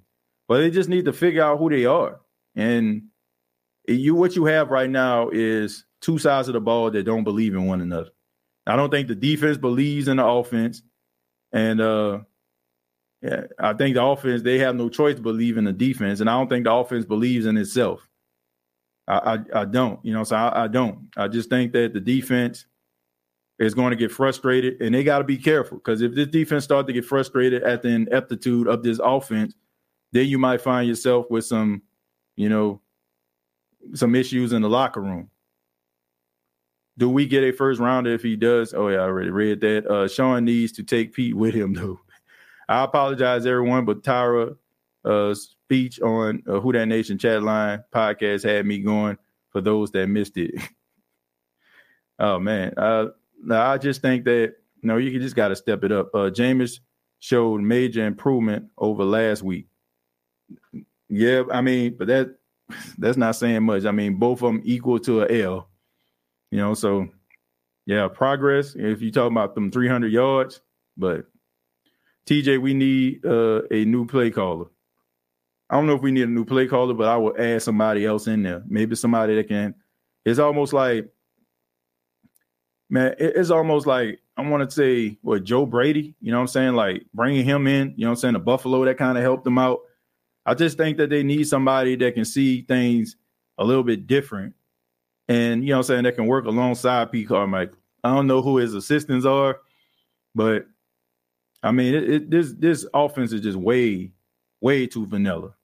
But they just need to figure out who they are. And you what you have right now is two sides of the ball that don't believe in one another. I don't think the defense believes in the offense. And uh yeah, I think the offense, they have no choice to believe in the defense. And I don't think the offense believes in itself. I I, I don't, you know, so I, I don't. I just think that the defense is going to get frustrated and they got to be careful because if this defense start to get frustrated at the ineptitude of this offense, then you might find yourself with some, you know, some issues in the locker room. Do we get a first rounder if he does? Oh yeah, I already read that. Uh, Sean needs to take Pete with him though. I apologize, everyone, but Tyra uh, speech on uh, Who That Nation chat line podcast had me going. For those that missed it, oh man, uh, I just think that you know you just got to step it up. Uh, Jameis showed major improvement over last week. Yeah, I mean, but that that's not saying much. I mean, both of them equal to a L. You know, so yeah, progress. If you talk about them 300 yards, but TJ, we need uh, a new play caller. I don't know if we need a new play caller, but I will add somebody else in there. Maybe somebody that can. It's almost like, man, it's almost like I want to say what Joe Brady. You know what I'm saying? Like bringing him in. You know what I'm saying? The Buffalo that kind of helped them out. I just think that they need somebody that can see things a little bit different, and you know what I'm saying that can work alongside Pete Carmichael. I don't know who his assistants are, but I mean, it, it, this this offense is just way, way too vanilla.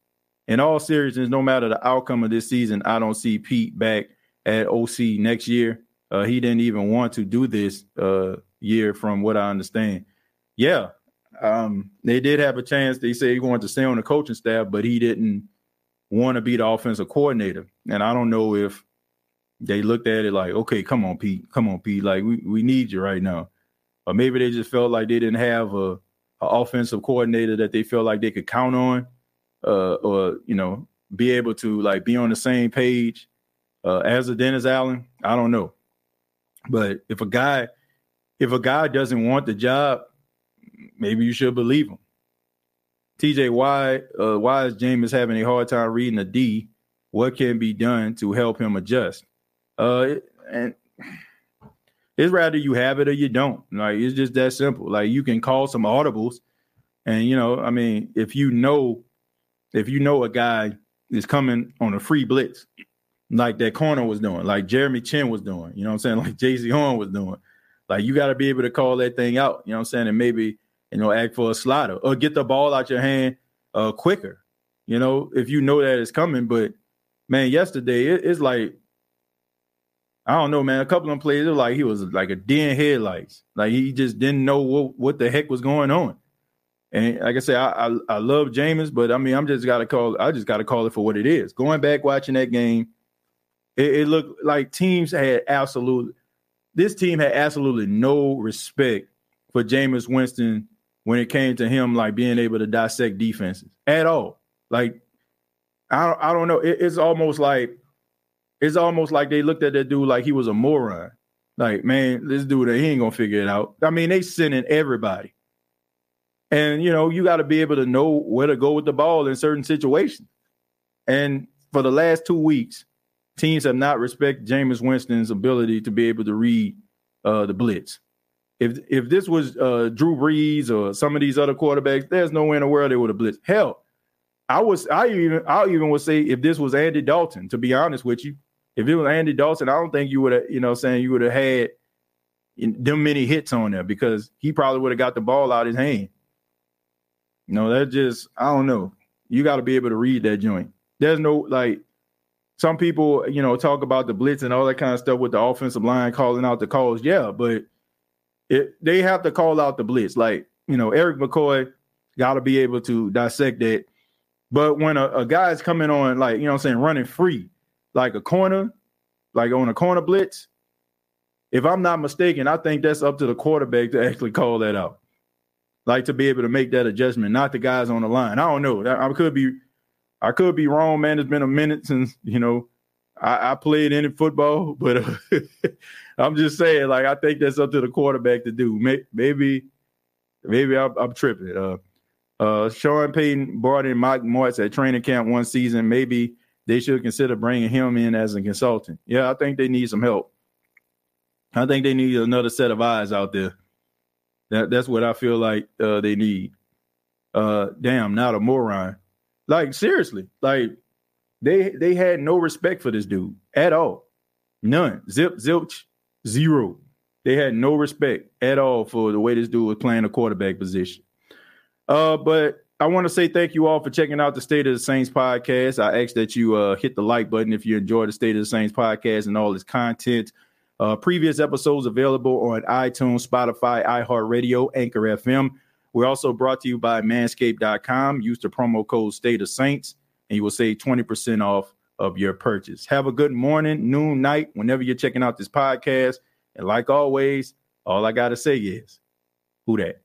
In all seriousness, no matter the outcome of this season, I don't see Pete back at OC next year. Uh, he didn't even want to do this uh, year, from what I understand. Yeah, um, they did have a chance. They say he wanted to stay on the coaching staff, but he didn't want to be the offensive coordinator. And I don't know if they looked at it like, okay, come on, Pete, come on, Pete, like we, we need you right now or maybe they just felt like they didn't have a, a offensive coordinator that they felt like they could count on, uh, or you know, be able to like be on the same page uh, as a Dennis Allen. I don't know, but if a guy, if a guy doesn't want the job, maybe you should believe him. TJ, why uh, why is Jameis having a hard time reading a D? What can be done to help him adjust? Uh, and it's rather you have it or you don't. Like it's just that simple. Like you can call some audibles, and you know, I mean, if you know, if you know a guy is coming on a free blitz, like that corner was doing, like Jeremy Chinn was doing, you know what I'm saying, like Jaycee Horn was doing, like you got to be able to call that thing out, you know what I'm saying, and maybe you know act for a slider or get the ball out your hand uh quicker, you know, if you know that it's coming. But man, yesterday it, it's like I don't know, man. A couple of plays, it was like he was like a deer in headlights. Like he just didn't know what, what the heck was going on. And like I said, I, I, I love Jameis, but I mean, I'm just gotta call. I just gotta call it for what it is. Going back watching that game, it, it looked like teams had absolute. This team had absolutely no respect for Jameis Winston when it came to him like being able to dissect defenses at all. Like I I don't know. It, it's almost like it's almost like they looked at that dude like he was a moron. Like, man, this dude, he ain't gonna figure it out. I mean, they sending everybody. And you know, you got to be able to know where to go with the ball in certain situations. And for the last two weeks, teams have not respected Jameis Winston's ability to be able to read uh, the blitz. If if this was uh, Drew Brees or some of these other quarterbacks, there's no way in the world they would have blitzed. Hell, I was I even I even would say if this was Andy Dalton, to be honest with you, if it was Andy Dalton, I don't think you would have, you know, saying you would have had them many hits on there because he probably would have got the ball out of his hand. Know, that just I don't know. You got to be able to read that joint. There's no like some people, you know, talk about the blitz and all that kind of stuff with the offensive line calling out the calls. Yeah, but it they have to call out the blitz. Like, you know, Erik McCoy got to be able to dissect that. But when a, a guy's coming on, like, you know I'm saying, running free, like a corner, like on a corner blitz, if I'm not mistaken, I think that's up to the quarterback to actually call that out. Like to be able to make that adjustment, not the guys on the line. I don't know. I could be I could be wrong, man. It's been a minute since, you know, I, I played any football, but uh, I'm just saying, like, I think that's up to the quarterback to do. Maybe, maybe I'm, I'm tripping. Uh, uh, Sean Payton brought in Mike Martz at training camp one season. Maybe they should consider bringing him in as a consultant. Yeah, I think they need some help. I think they need another set of eyes out there. That, that's what I feel like uh, they need. Uh, damn, not a moron. Like seriously, like they they had no respect for this dude at all. None. Zip, zilch, zero. They had no respect at all for the way this dude was playing the quarterback position. Uh, but I want to say thank you all for checking out the State of the Saints podcast. I ask that you uh, hit the like button if you enjoy the State of the Saints podcast and all its content. Uh, previous episodes available on iTunes, Spotify, iHeartRadio, Anchor FM. We're also brought to you by manscaped.com. Use the promo code State of Saints and you will save 20% off of your purchase. Have a good morning, noon, night, whenever you're checking out this podcast. And like always, all I got to say is, who that?